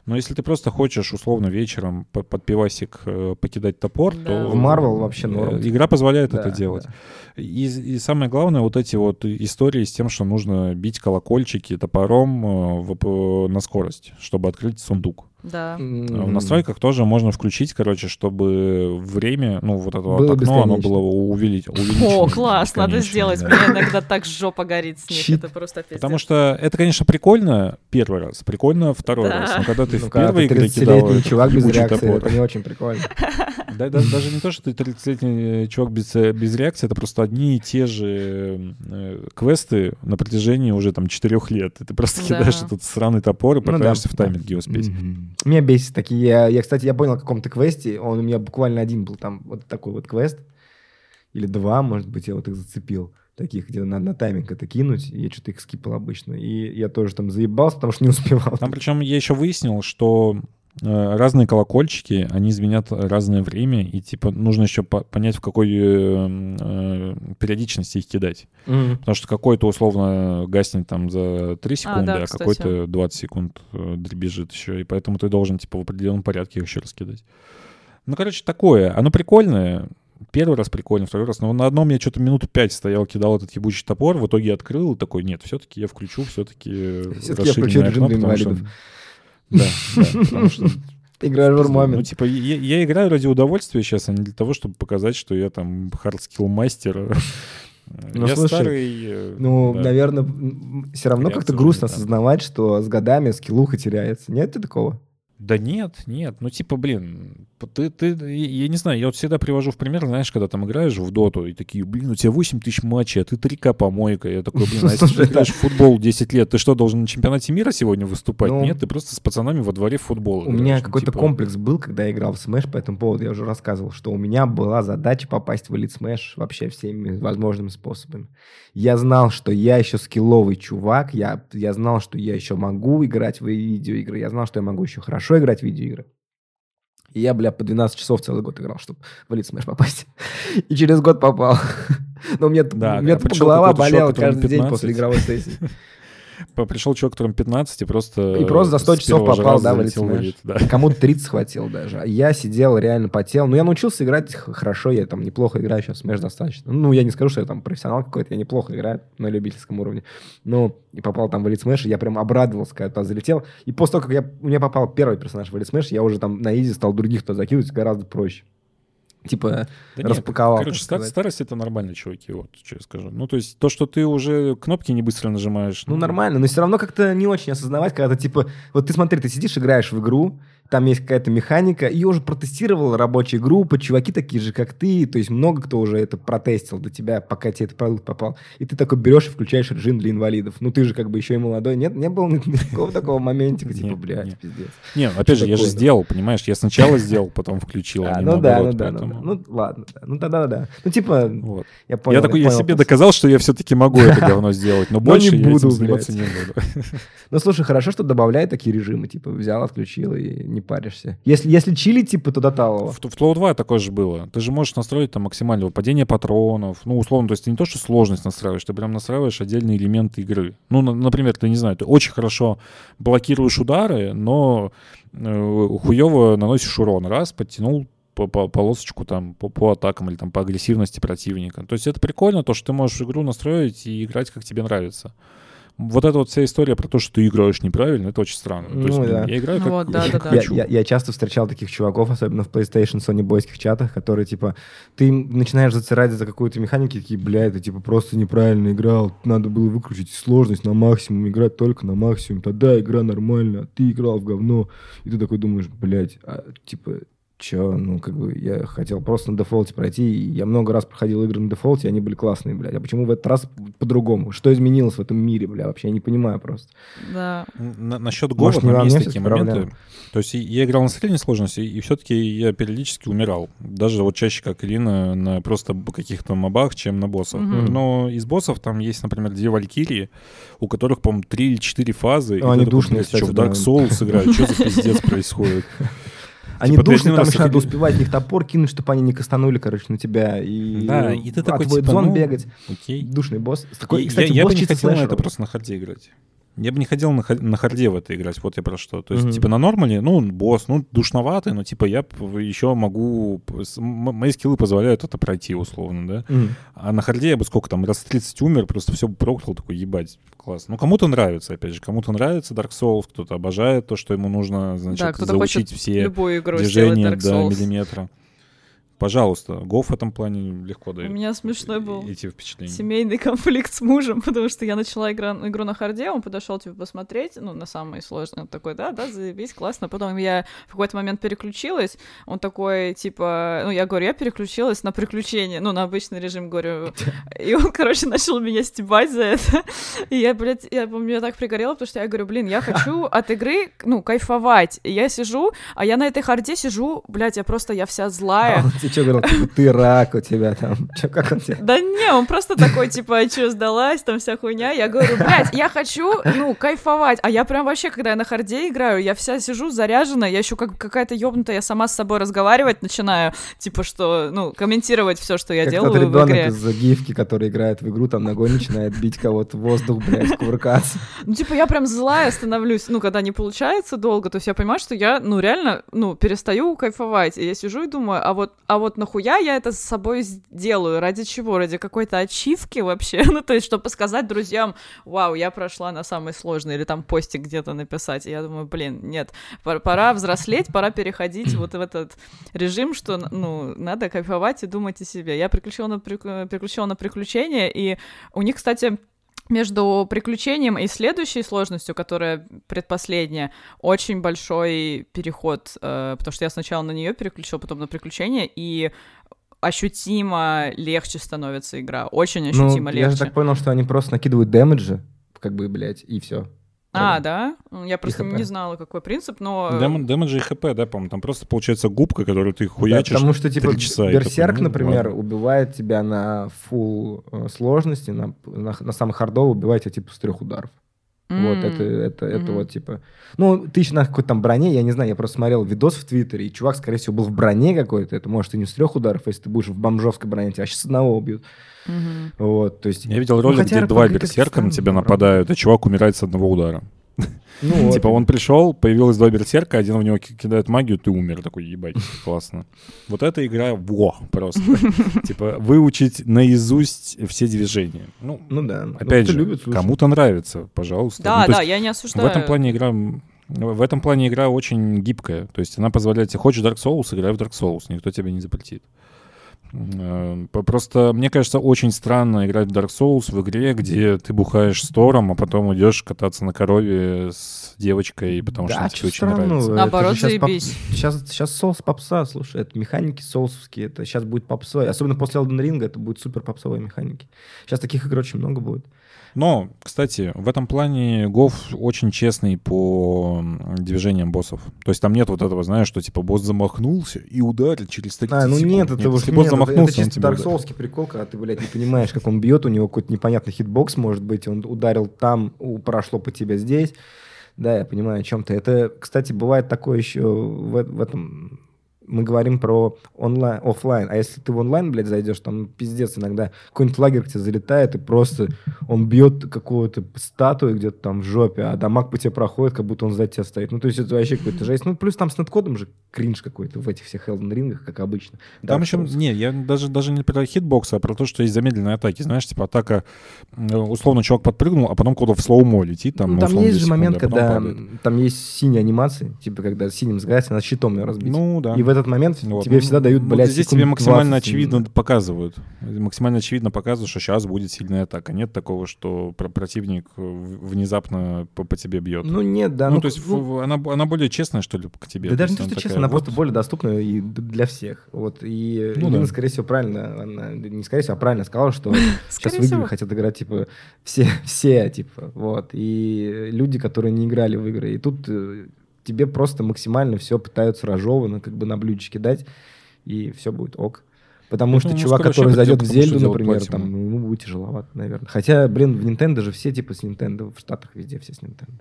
Но если ты просто хочешь, условно, вечером по- под пивасик э, покидать топор, Да. то... В Marvel вообще э, норм. Игра позволяет Да, это делать. да. И, и самое главное, вот эти вот истории с тем, что нужно бить колокольчики топором э, в- на скорость, чтобы открыть сундук. Да. А В настройках тоже можно включить, короче, чтобы время, ну, вот это вот Было окно, оно было увеличить. увеличено О, класс, надо сделать. да. Мне иногда так жопа горит с них. Чит. Это просто пиздец. Потому что это, конечно, прикольно первый раз, прикольно второй Да. раз. Но когда ты Ну, в первой игре кидал 30-летний этот чувак без реакции, топор. это не очень прикольно. Да, да, даже не то, что ты 30-летний чувак без, э, без реакции, это просто одни и те же э, квесты на протяжении уже там четырех лет. И ты просто Да. кидаешь этот сраный топор и Ну да, пытаешься в да. тайминге успеть. Мгм. Меня бесит такие. Я, я, кстати, я понял о каком-то квесте. Он у меня буквально один был там. Вот такой вот квест. Или два, может быть, я вот их зацепил. Таких, где надо на тайминг это кинуть. Я что-то их скипал обычно. И я тоже там заебался, потому что не успевал. Там причем я еще выяснил, что разные колокольчики, они звенят разное время, и типа нужно еще по- понять, в какой э, э, периодичности их кидать. Мгм. Потому что какой-то условно гаснет там за 3 секунды, а, да, кстати. какой-то 20 секунд э, дребезжит еще, и поэтому ты должен типа в определенном порядке их еще раскидать. Ну, короче, такое. Оно прикольное. Первый раз прикольно, второй раз. Но на одном я что-то минуту пять стоял, кидал этот ебучий топор, в итоге открыл и такой, нет, все-таки я включу, все-таки Всё-таки я включу для инвалидов. Да, да, потому что Играешь в ну, типа, я, я играю ради удовольствия сейчас, а не для того, чтобы показать, что я там hard skill мастер. Ну, я слушай, старый. э, Ну, да. наверное, все равно как-то грустно та. осознавать, что с годами скиллуха теряется. Нет ты такого? Да нет, нет. Ну, типа, блин, ты, ты, я не знаю, я вот всегда привожу в пример, знаешь, когда там играешь в доту, и такие, блин, у тебя 8 тысяч матчей, а ты 3К помойка. Я такой, блин, а если ты играешь в футбол 10 лет, ты что, должен на чемпионате мира сегодня выступать? Ну, нет, ты просто с пацанами во дворе в футбол У играешь. меня Ну, какой-то типа, комплекс был, когда я играл в Smash по этому поводу. Я уже рассказывал, что у меня была задача попасть в Elite Smash вообще всеми возможными способами. Я знал, что я еще скилловый чувак. Я, я знал, что я еще могу играть в видеоигры. Я знал, что я могу еще хорошо играть в видеоигры. И я, бля, по 12 часов целый год играл, чтобы в Elite Smash попасть. И через год попал. Но у меня, Да, меня а голова болела каждый день 15. после игровой сессии. Пришел человек, которому 15, и просто... И просто за 100 с часов попал, да, в элит, да. Кому-то 30 хватил даже. Я сидел, реально потел. Ну, я научился играть хорошо, я там неплохо играю сейчас Smash достаточно. Ну, я не скажу, что я там профессионал какой-то, я неплохо играю на любительском уровне. Ну, и попал там в Smash, и я прям обрадовался, когда туда залетел. И после того, как я, у меня попал первый персонаж в Elite Smash, я уже там на изи стал других туда закидывать гораздо проще. Типа, Да нет, распаковал, Короче, так стар- сказать. старость это нормально, чуваки, вот что я скажу. Ну, то есть то, что ты уже кнопки не быстро нажимаешь. Ну, нормально, но все равно как-то не очень осознавать, когда ты, типа... Вот ты смотри, ты сидишь, играешь в игру, там есть какая-то механика, ее уже протестировала рабочая группа, чуваки такие же, как ты, то есть много кто уже это протестил до тебя, пока тебе этот продукт попал. И ты такой берешь и включаешь режим для инвалидов. Ну, ты же как бы еще и молодой. Нет, не было никакого такого моментика, типа, блядь, пиздец. Не, ну, опять же, я же сделал, понимаешь? Я сначала сделал, потом включил, а А, не ну да, ну да, ну да. Ну, ладно, да. Ну, тогда да. Ну, типа, я понял. я такой, я себе доказал, что я все-таки могу это говно сделать, но Но больше я этим заниматься не буду. Ну, слушай, хорошо, что добавляют такие режимы, типа, взял, отключил и не паришься. Если, если чилить, типа, то до. В, в Flow 2 такое же было. Ты же можешь настроить там максимальное выпадение патронов. Ну, условно, то есть ты не то, что сложность настраиваешь, ты прям настраиваешь отдельные элементы игры. Ну, на- например, ты, не знаю, ты очень хорошо блокируешь удары, но э, хуево наносишь урон. Раз, подтянул по- по- полосочку там по, по атакам или там по агрессивности противника. То есть это прикольно, то, что ты можешь игру настроить и играть, как тебе нравится. Вот эта вот вся история про то, что ты играешь неправильно, это очень странно. то есть, Ну, блин, да. я играю Ну как, вот, да, да, да. Я, хочу. я- я часто встречал таких чуваков, особенно в PlayStation, Sony бойских чатах, которые, типа, ты начинаешь зацирать за какую-то механику, и такие, бля, это, типа, просто неправильно играл, надо было выключить сложность на максимум, играть только на максимум, тогда игра нормальная, а ты играл в говно. И ты такой думаешь, блядь, а, типа, Че, ну, как бы, я хотел просто на дефолте пройти, и я много раз проходил игры на дефолте, и они были классные, блядь. А почему в этот раз по-другому? Что изменилось в этом мире, бля, вообще, я не понимаю просто. Да. На, насчет Го Может, не там есть такие моменты. проблема? То есть я играл на средней сложности, и все-таки я периодически умирал. Даже вот чаще, как Ирина, на просто каких-то мобах, чем на боссах. Мгм. Но из боссов там есть, например, две валькирии, у которых, по-моему, три или четыре фазы. Ну, они такой, душные, блядь, кстати, Что, в Dark. Souls играют? Что за пиздец происходит? Они Типа, душные, там еще надо успевать в них топор кинуть, чтобы они не кастанули, короче, на тебя. И Да, и ты такой, типа, зон ну, бегать. Окей. Душный босс. Такой, И кстати, я, я босс бы не хотел на это просто на харде играть. Я бы не хотел на, на харде в это играть, вот я про что. То есть, Мгм. типа, на нормале, ну, босс, ну, душноватый, но, типа, я еще могу... Мои скиллы позволяют это пройти, условно, да? Мгм. А на харде я бы сколько там, раз 30 умер, просто все проклял, такой, ебать, класс. Ну, кому-то нравится, опять же, кому-то нравится Dark Souls, кто-то обожает то, что ему нужно, значит, Да, кто-то заучить хочет все любую игру движения до Souls. миллиметра. Пожалуйста, ГоВ в этом плане легко У дает. меня смешной был Эти впечатления. семейный конфликт с мужем, потому что я начала игра, игру на харде, он подошел типа посмотреть, ну, на самый сложный, он такой, да, да, заебись, классно. Потом я в какой-то момент переключилась, он такой, типа, ну, я говорю, я переключилась на приключения, ну, на обычный режим, говорю. И он, короче, начал меня стебать за это. И я, блядь, я меня так пригорела, потому что я говорю, блин, я хочу от игры, ну, кайфовать. И я сижу, а я на этой харде сижу, блядь, я просто, я вся злая. Что говорил, типа, ты рак у тебя там. Чё, как он тебя? Да не, он просто такой, типа, а чё, сдалась, там вся хуйня. Я говорю, блядь, я хочу, ну, кайфовать. А я прям вообще, когда я на харде играю, я вся сижу заряжена, я еще как какая-то ёбнутая, я сама с собой разговаривать начинаю, типа, что, ну, комментировать все, что я Как делаю в игре. из гифки, который играет в игру, там ногой начинает бить кого-то воздух, блядь, кувыркаться. Ну, типа, я прям злая становлюсь, ну, когда не получается долго, то есть я понимаю, что я, ну, реально, ну, перестаю кайфовать, и я сижу и думаю, а вот, а вот нахуя я это с собой сделаю, ради чего, ради какой-то ачивки вообще, ну, то есть, чтобы сказать друзьям, вау, я прошла на самый сложный, или там постик где-то написать, и я думаю, блин, нет, пор- пора взрослеть, пора переходить вот в этот режим, что, ну, надо кайфовать и думать о себе. Я переключила на, прик- переключила на приключения, и у них, кстати, между приключением и следующей сложностью, которая предпоследняя, очень большой переход, э, потому что я сначала на нее переключил, потом на приключения, и ощутимо легче становится игра, очень Ну, ощутимо я же легче. так понял, что они просто накидывают дэмэджи, как бы, блядь, и все. А, да? Я просто не знала, какой принцип, но... Дэмон- Дэмэджи и хп, да, по-моему, там просто получается губка, которую ты хуячишь. потому что, типа, часа, Берсерк, ну, например, ладно. убивает тебя на фул сложности, на, на, на самый хардовый убивает тебя, типа, с трех ударов. Вот, это, это, это вот, типа... Ну, ты еще на какой-то там броне, я не знаю, я просто смотрел видос в Твиттере, и чувак, скорее всего, был в броне какой-то, это может и не с трех ударов, а если ты будешь в бомжовской броне, тебя сейчас с одного убьют. Мгм. Вот, то есть... Я видел Ну, ролик, хотя где два берсерка на тебя нападают, и чувак умирает с одного удара. Ну, вот. Типа он пришел, появилось два берсерка, один в него ки- кидает магию, ты умер. Такой, ебать, классно. Вот эта игра, во, просто. Типа выучить наизусть все движения. Ну, Ну да. Ну, опять же, кому-то нравится, пожалуйста. Да, Ну, да, есть я не В осуждаю. этом плане игра... В этом плане игра очень гибкая. То есть она позволяет тебе... Хочешь Dark Souls, играй в Dark Souls. Никто тебе не запретит. Э, Просто, мне кажется, очень странно играть в Dark Souls в игре, где ты бухаешь с Тором, а потом идешь кататься на корове с девочкой, потому что Да, она тебе очень странного? нравится. Наоборот, же щас поп-. Сейчас, сейчас соус попса, слушай, это механики соусовские, это сейчас будет попсой. Особенно после Elden Ring это будет супер попсовые механики. Сейчас таких игр очень много будет. Но, кстати, в этом плане Гов очень честный по движениям боссов. То есть там нет вот этого, знаешь, что типа босс замахнулся и ударил через 30 А, ну секунд. нет, это уж нет, босс это- это, замахнулся, он чисто. Souls прикол, когда ты, блядь, не понимаешь, как он бьет, у него какой-то непонятный hitbox может быть, он ударил там, у- прошло по тебе здесь. Да, я понимаю о чем ты. Это, кстати, бывает такое еще в, в этом... Мы говорим про онлайн, оффлайн. А если ты в онлайн, блядь, зайдешь, там пиздец иногда какой-нибудь лагер к тебе залетает, и просто он бьет какого-то статую где-то там в жопе, а дамаг по тебе проходит, как будто он за тебя стоит. Ну, то есть это вообще какой-то жесть. Ну, плюс там с netcode ом же кринж какой-то в этих всех Elden Ring ах, как обычно. Там еще, не, я даже, даже не про hitbox, а про то, что есть замедленные атаки. Знаешь, типа атака, условно, чувак подпрыгнул, а потом куда-то в slow-mo летит, там, Ну, там есть 10 же момент, секунд, а когда падает. там есть синие анимации, типа когда синим загорается, надо щитом ее разбить. Ну, да. И в этот момент Вот. тебе Ну, всегда дают, ну, блядь, Здесь тебе максимально 20 очевидно показывают. Максимально очевидно показывают, что сейчас будет сильная атака. Нет такого, что про- противник внезапно по, по тебе бьет. Ну, нет, да. ну, ну, то есть ну, она, она более честная, что ли, к тебе. Да даже не то, что честно, она вот, просто более доступна и для всех. Вот. И Ну Ирина, да. скорее всего, правильно, она, не скорее всего, а правильно сказала, что сейчас в хотят играть, типа, все, все, типа, вот. И люди, которые не играли в игры. И тут э, тебе просто максимально все пытаются разжевано, как бы на блюдечке дать, и все будет ок. Потому Я что думаю, чувак, который зайдет в Зельду, например, платину. там, ему будет тяжеловато, наверное. Хотя, блин, в Nintendo же все типа с Nintendo, в Штатах везде все с Nintendo.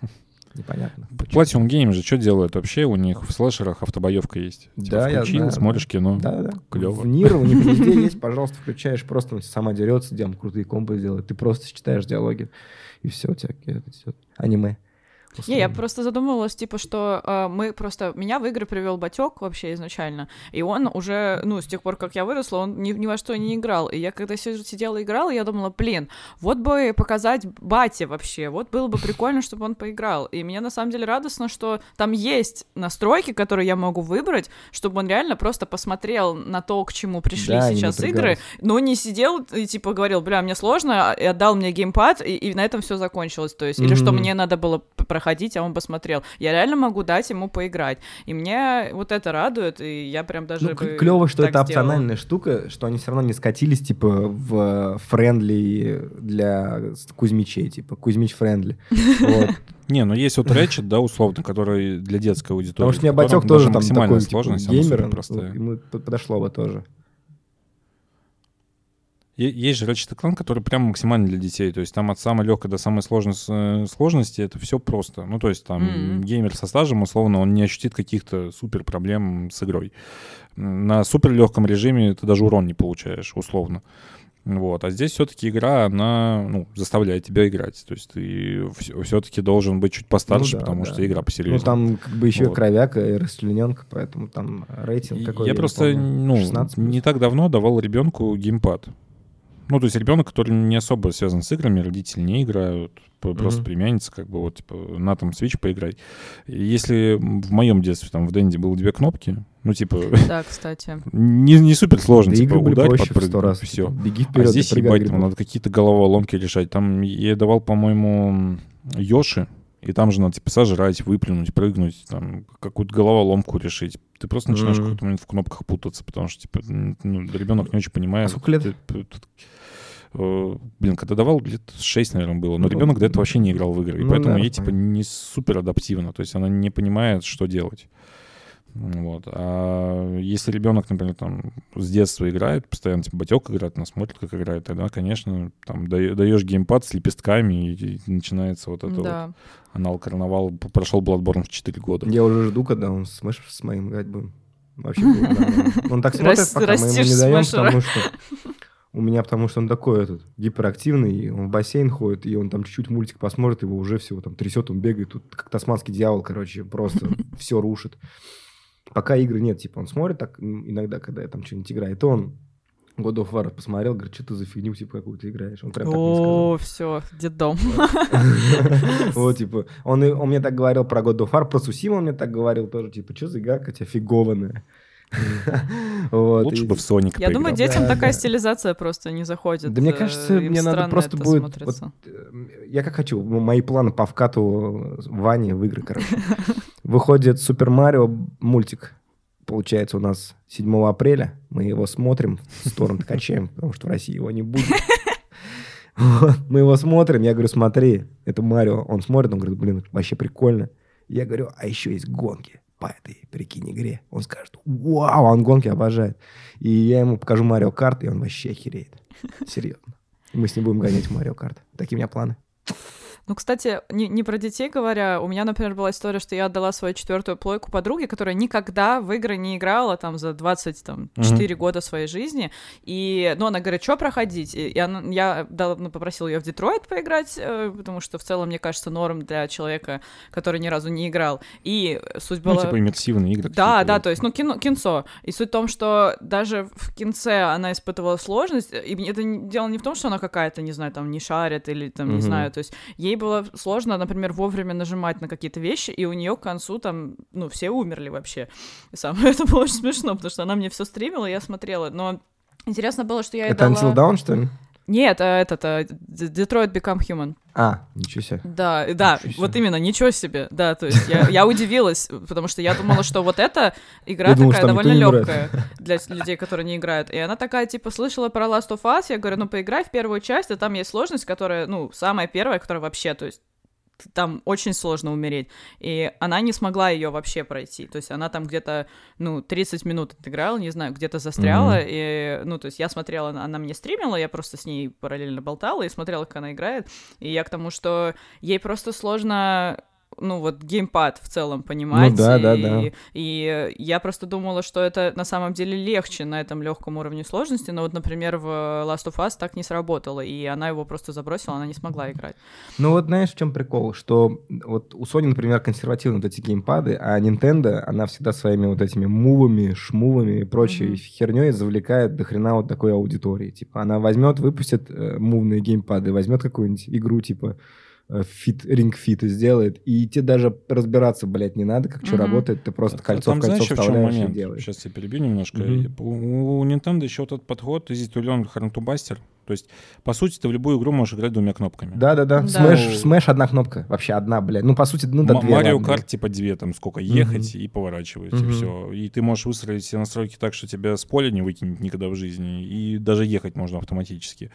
Непонятно. почему. Platinum Game же что делают вообще? У них в слэшерах автобоевка есть. Типа, Да, я включил, знаю, смотришь кино. Да, да. Клёво. В Нир у них везде есть, пожалуйста, включаешь, просто сама дерется, где крутые комбо делает. Ты просто читаешь диалоги, и все, у тебя всё Не, я просто задумывалась, типа, что э, мы просто... Меня в игры привел батек вообще изначально, и он уже, ну, с тех пор, как я выросла, он ни, ни во что не играл. И я когда си- сидела и играла, я думала, блин, вот бы показать бате вообще, вот было бы прикольно, чтобы он поиграл. И мне на самом деле радостно, что там есть настройки, которые я могу выбрать, чтобы он реально просто посмотрел на то, к чему пришли Да, сейчас игры, но не сидел и типа говорил, бля, мне сложно, и отдал мне геймпад, и, и на этом все закончилось. То есть, или что мне надо было п- проходить, а он посмотрел. Я реально могу дать ему поиграть. И мне вот это радует, и я прям даже Ну, бы клево, что так это сделала. опциональная штука, что они все равно не скатились, типа, в friendly для Кузьмичей, типа, Кузьмич friendly. Вот. Не, ну есть вот Ratchet, да, условно, который для детской аудитории. Потому что мне в котором Батек тоже там такой, типа, геймер, ему подошло бы тоже. Есть же Ratchet Clank, который прям максимально для детей. То есть там от самой легкой до самой сложной э, сложности это все просто. Ну, то есть там Мгм. геймер со стажем, условно, он не ощутит каких-то супер проблем с игрой. На супер легком режиме ты даже урон не получаешь, условно. Вот. А здесь все-таки игра, она ну, заставляет тебя играть. То есть ты все-таки должен быть чуть постарше, Ну да, потому да. что игра Ну, посерьезнее. там как бы еще Вот. кровяка и расчлененка, поэтому там рейтинг И какой я не просто помню, ну, 16 не так давно давал ребенку геймпад. Ну, то есть ребенок, который не особо связан с играми, родители не играют, просто Мгм. племянница, как бы вот, типа, на там Switch поиграй. И Если в моем детстве, там, в Денди было две кнопки, ну, типа, Да, кстати. не, не супер сложно, Да типа, ударь, подпрыгни, раз. все. типа, беги А вперед, здесь, и прыгай ебать, там надо какие-то головоломки решать. Там я давал, по-моему, Йоши, и там же надо, типа, сожрать, выплюнуть, прыгнуть, там, какую-то головоломку решить. Ты просто начинаешь в Мгм. какой-то момент в кнопках путаться, потому что, типа, ну, ребенок не очень понимает. А сколько лет? Ты- ты- ты- э, Блин, когда давал, лет 6, наверное, было. Но Ну, ребенок до этого вообще не играл в игры. И ну поэтому да, ей, типа, не супер адаптивно. То есть она не понимает, что делать. Вот. А если ребенок, например, там с детства играет, постоянно типа батек играет, она смотрит, как играет, тогда, конечно, там да- даешь геймпад с лепестками, и, и начинается вот это Да. вот анал карнавал. Прошел Bloodborne в 4 года. Я уже жду, когда он Smash с моим играть будем. Вообще будет нормально. Он так смотрит, пока мы ему не даем, потому что у меня, потому что он такой этот гиперактивный, и он в бассейн ходит, и он там чуть-чуть мультик посмотрит, его уже всего там трясет, он бегает, тут как тасманский дьявол, короче, просто все рушит. Пока игры нет, типа он смотрит так иногда, когда я там что-нибудь играю, то он God of War посмотрел, говорит, что ты за фигню типа какую-то играешь. Он прям так. О, все, детдом. Вот, типа, он, мне так говорил про God of War, про Сусима он мне так говорил тоже, типа, что за игра какая фигованная. Вот, Лучше и- бы в Соник Я думаю, детям Да, такая да. стилизация просто не заходит. Да мне э, кажется, им мне надо просто будет... вот, э, я как хочу, мои планы по вкату Вани в игры, короче. Выходит Супер Марио мультик. Получается, у нас 7 апреля. Мы его смотрим, в сторону качаем, потому что в России его не будет. Вот, Мы его смотрим, я говорю, смотри, это Марио. Он смотрит, он говорит, блин, вообще прикольно. Я говорю, а еще есть гонки по этой, прикинь, игре. Он скажет, вау, он гонки обожает. И я ему покажу Марио Карт, и он вообще охереет. Серьезно. Мы с ним будем гонять Марио Карт. Такие у меня планы. Ну, кстати, не, не про детей говоря, у меня, например, была история, что я отдала свою четвертую плойку подруге, которая никогда в игры не играла там за 24 года своей жизни. И, ну, она говорит, что проходить? И она, я дала, ну, попросила ее в Детройт поиграть, э, потому что в целом, мне кажется, норм для человека, который ни разу не играл. И суть Ну, была... типа иммерсивные игры. Да, да, то есть, ну, кино, кинцо. И суть в том, что даже в кинце она испытывала сложность, и это не- дело не в том, что она какая-то, не знаю, там, не шарит или там, не Мгм. знаю, то есть ей было сложно, например, вовремя нажимать на какие-то вещи, и у нее к концу там, ну, все умерли вообще. И самое это было очень смешно, потому что она мне все стримила, я смотрела, но Интересно было, что я ей Это дала... Until Dawn, что ли? Нет, а этот, а, D- Detroit Become Human. А, ничего себе. Да, да, Ничего себе. вот именно, ничего себе. Да, то есть я, я удивилась, потому что я думала, что вот эта игра Я думал, такая там довольно легкая для людей, которые не играют. И она такая, типа, слышала про Last of Us, я говорю, ну поиграй в первую часть, а там есть сложность, которая, ну, самая первая, которая вообще, то есть там очень сложно умереть. И она не смогла ее вообще пройти. То есть она там где-то, ну, 30 минут отыграла, не знаю, где-то застряла. Мгм. И, ну, то есть я смотрела, она мне стримила, я просто с ней параллельно болтала и смотрела, как она играет. И я к тому, что ей просто сложно ну вот геймпад в целом понимать. Ну да, да, и, да. И я просто думала, что это на самом деле легче на этом легком уровне сложности, но вот, например, в Last of Us так не сработало, и она его просто забросила, она не смогла играть. Ну вот знаешь, в чем прикол? Что вот у Sony, например, консервативны вот эти геймпады, а Nintendo, она всегда своими вот этими мувами, шмувами и прочей Мгм. херней завлекает до хрена вот такой аудитории. Типа она возьмет, выпустит э, мувные геймпады, возьмет какую-нибудь игру типа Fit, Ring Fit и сделает, и тебе даже разбираться, блядь, не надо, как что Мгм. работает, ты просто А кольцо там в кольцо знаешь, в чем вставляешь и момент? делаешь. Сейчас я перебью немножко. Мгм. У, у Nintendo еще вот этот подход Easy to То есть, по сути, ты в любую игру можешь играть двумя кнопками. Да-да-да. Да. Smash, Smash одна кнопка. Вообще одна, блядь. Ну, по сути, ну, да М- две. Марио ладно. Kart типа две, там сколько, ехать и поворачивать, и Мгм. все. И ты можешь выстроить все настройки так, что тебя с поля не выкинет никогда в жизни, и даже ехать можно автоматически.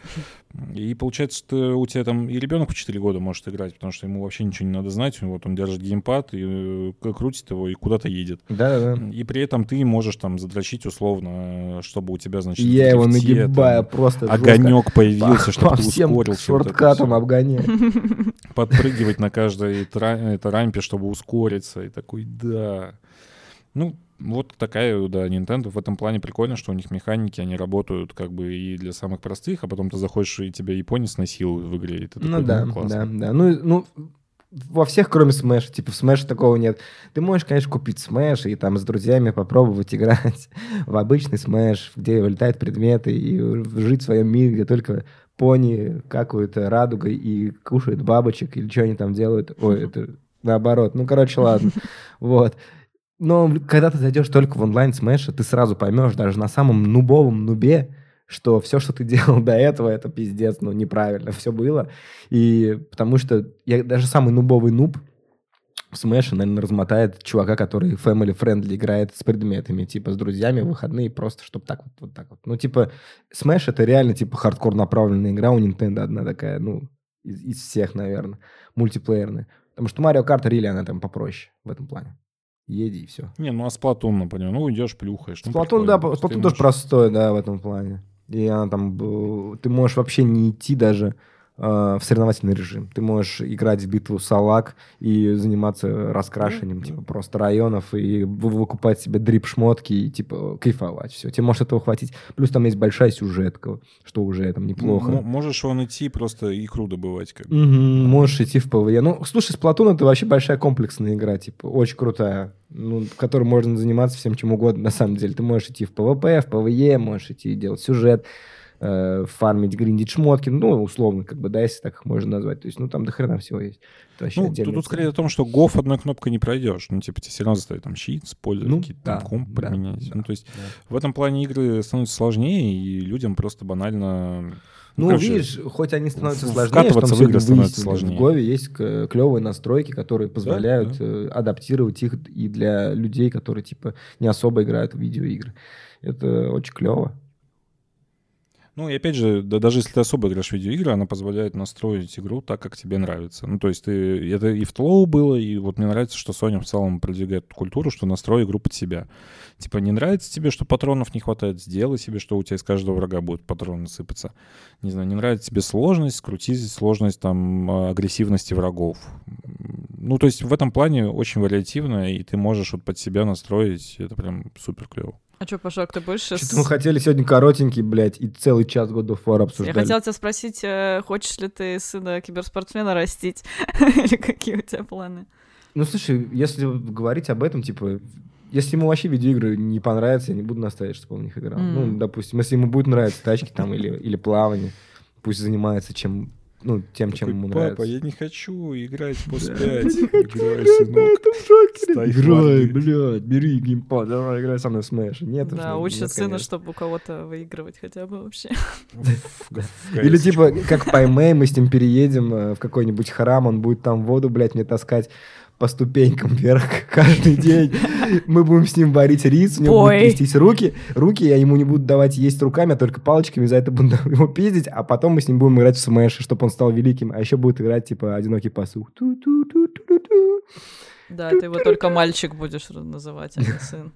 И получается, что у тебя там и ребенок в 4 года может играть, потому что ему вообще ничего не надо знать, вот он держит геймпад и э, крутит его и куда-то едет. Да-да-да. И при этом ты можешь там задрочить условно, э, чтобы у тебя, значит, Я его нагибаю там, просто жестко. огонек появился, чтобы ты shortcut ам всё. обгоняю. подпрыгивать на каждой это рампе, чтобы ускориться. И такой, да. Ну, вот такая, да, Nintendo в этом плане прикольно, что у них механики, они работают как бы и для самых простых, а потом ты заходишь, и тебя японец насилует в игре. И ты Ну такой, да, классно. да, да. Ну, ну, во всех, кроме Smash. Типа в Smash такого нет. Ты можешь, конечно, купить Smash и там с друзьями попробовать играть в обычный Smash, где вылетают предметы, и жить в своем мире, где только пони какают радугой и кушают бабочек, или что они там делают. Ой, это наоборот. Ну, короче, ладно. Вот. Но когда ты зайдешь только в онлайн Smash, ты сразу поймешь, даже на самом нубовом нубе, что все, что ты делал до этого, это пиздец, ну, неправильно все было. И потому что я даже самый нубовый нуб в Smash, наверное, размотает чувака, который family friendly играет с предметами, типа с друзьями в выходные, просто чтобы так вот, вот так вот. Ну, типа, Smash это реально, типа, хардкор направленная игра у Nintendo одна такая, ну, из, из всех, наверное, мультиплеерная. Потому что Mario Kart Рили, она там попроще в этом плане. Еди и все. Не, ну а Сплатун, например, ну идешь, плюхаешь. ну, Сплатун, прикольно. да, Сплатун тоже простой, да, в этом плане. И она там, б- ты можешь вообще не идти даже э, в соревновательный режим. Ты можешь играть в битву салак и заниматься раскрашиванием, Да, типа, просто районов, и вы- выкупать себе дрип-шмотки, и, типа, кайфовать. Все, тебе может этого хватить. Плюс там есть большая сюжетка, что уже там неплохо. М- можешь вон идти просто икру добывать. Как бы. Мгм, можешь идти в PvE. Ну, слушай, Splatoon это вообще большая комплексная игра, типа, очень крутая, ну, в которой можно заниматься всем чем угодно, на самом деле. Ты можешь идти в PvP, в PvE, можешь идти делать сюжет, э, фармить, гриндить шмотки, ну, условно, как бы, да, если так их можно назвать. То есть, ну, там до хрена всего есть. Это вообще Ну, тут, тут скорее о том, что GoW одной кнопкой не пройдешь. Ну, типа, тебе все равно заставят там щит, спойлер, Ну, какие-то там да, комп да, применять. да, ну, то есть да. в этом плане игры становятся сложнее, и людям просто банально... Ну, короче, видишь, хоть они становятся сложнее, что в игры становится выяснили, сложнее. в Гове есть к- клевые настройки, которые позволяют да. э, адаптировать их и для людей, которые, типа, не особо играют в видеоигры. Это очень клево. Ну, и опять же, да, даже если ты особо играешь в видеоигры, она позволяет настроить игру так, как тебе нравится. Ну, то есть ты, это и в Тлоу было, и вот мне нравится, что Sony в целом продвигает культуру, что настрой игру под себя. Типа, не нравится тебе, что патронов не хватает, сделай себе, что у тебя из каждого врага будут патроны сыпаться. Не знаю, не нравится тебе сложность, скрути сложность там а, агрессивности врагов. Ну, то есть в этом плане очень вариативно, и ты можешь вот под себя настроить, это прям супер клево. А что, Пашок, ты больше... Что-то мы хотели сегодня коротенький, блядь, и целый час of War Я обсуждали. хотела тебя спросить, э, хочешь ли ты сына киберспортсмена растить? Или какие у тебя планы? Ну, слушай, если говорить об этом, типа, если ему вообще видеоигры не понравятся, я не буду настаивать, чтобы он в них играл. Мгм. Ну, допустим, если ему будет нравиться тачки там или, или плавание, пусть занимается чем, ну, тем, чем ему Папа, нравится. я не хочу играть. POS 5. Я не хочу Играй, играть сынок. Играй, блядь, бери геймпад, давай играй со мной в Smash. Нет, Да, учат нет, сына, чтобы у кого-то выигрывать хотя бы вообще. Или типа, как в Паймэй, мы с ним переедем э, в какой-нибудь храм, он будет там воду, блядь, мне таскать по ступенькам вверх каждый день. Мы будем с ним варить рис, у него будут Бой. трястись руки. Руки я ему не буду давать есть руками, а только палочками, за это буду его пиздить, а потом мы с ним будем играть в Smash, чтобы он стал великим. А еще будет играть, типа, одинокий пасух. Ту-ту-ту-ту-ту. Да, ты его только мальчик будешь называть, а не сын.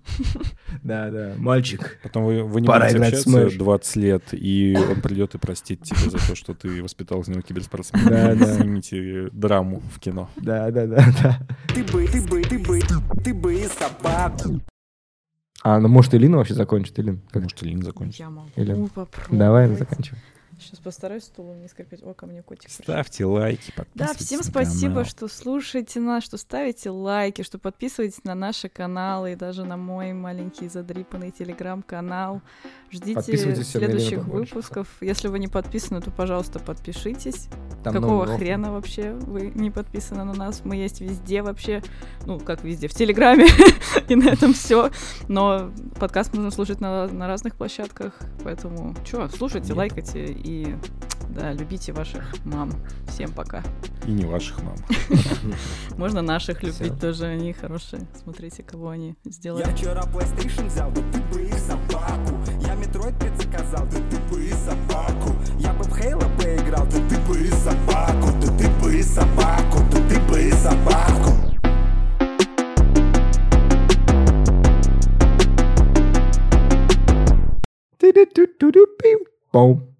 Да, да, мальчик. Потом вы, вы не Пора будете общаться Smash. 20 лет, и он придет и простит тебя за то, что ты воспитал из него киберспортсмена. Да, да. Снимите драму в кино. Да, да, да, да. Ты бы, ты бы, ты бы, ты бы и собаку. А, ну может Илина вообще закончит, Илин? Как? Может, Лин закончит. Я могу Или- попробовать. Давай, заканчивай. Сейчас постараюсь стулом не скрипеть. О, ко мне котик. пришел. Ставьте лайки, Да, подписывайтесь всем на спасибо, канал. что слушаете нас, что ставите лайки, что подписываетесь на наши каналы и даже на мой маленький задрипанный телеграм-канал. Ждите следующих выпусков. Если вы не подписаны, то, пожалуйста, подпишитесь. Там Какого хрена вообще вы не подписаны на нас? Мы есть везде вообще. Ну, как везде, в Телеграме. и на этом все. Но подкаст можно слушать на, на разных площадках. Поэтому, что, слушайте, Нет. лайкайте И да, любите ваших мам. Всем пока. И не ваших мам. Можно наших любить тоже, они хорошие. Смотрите, кого они сделали. Я вчера PlayStation взял, да ты бы и собаку Я Metroid предзаказал, да ты бы и собаку Я бы в Halo поиграл, да ты бы и собаку Да ты бы и собаку, да ты бы и собаку. Пау.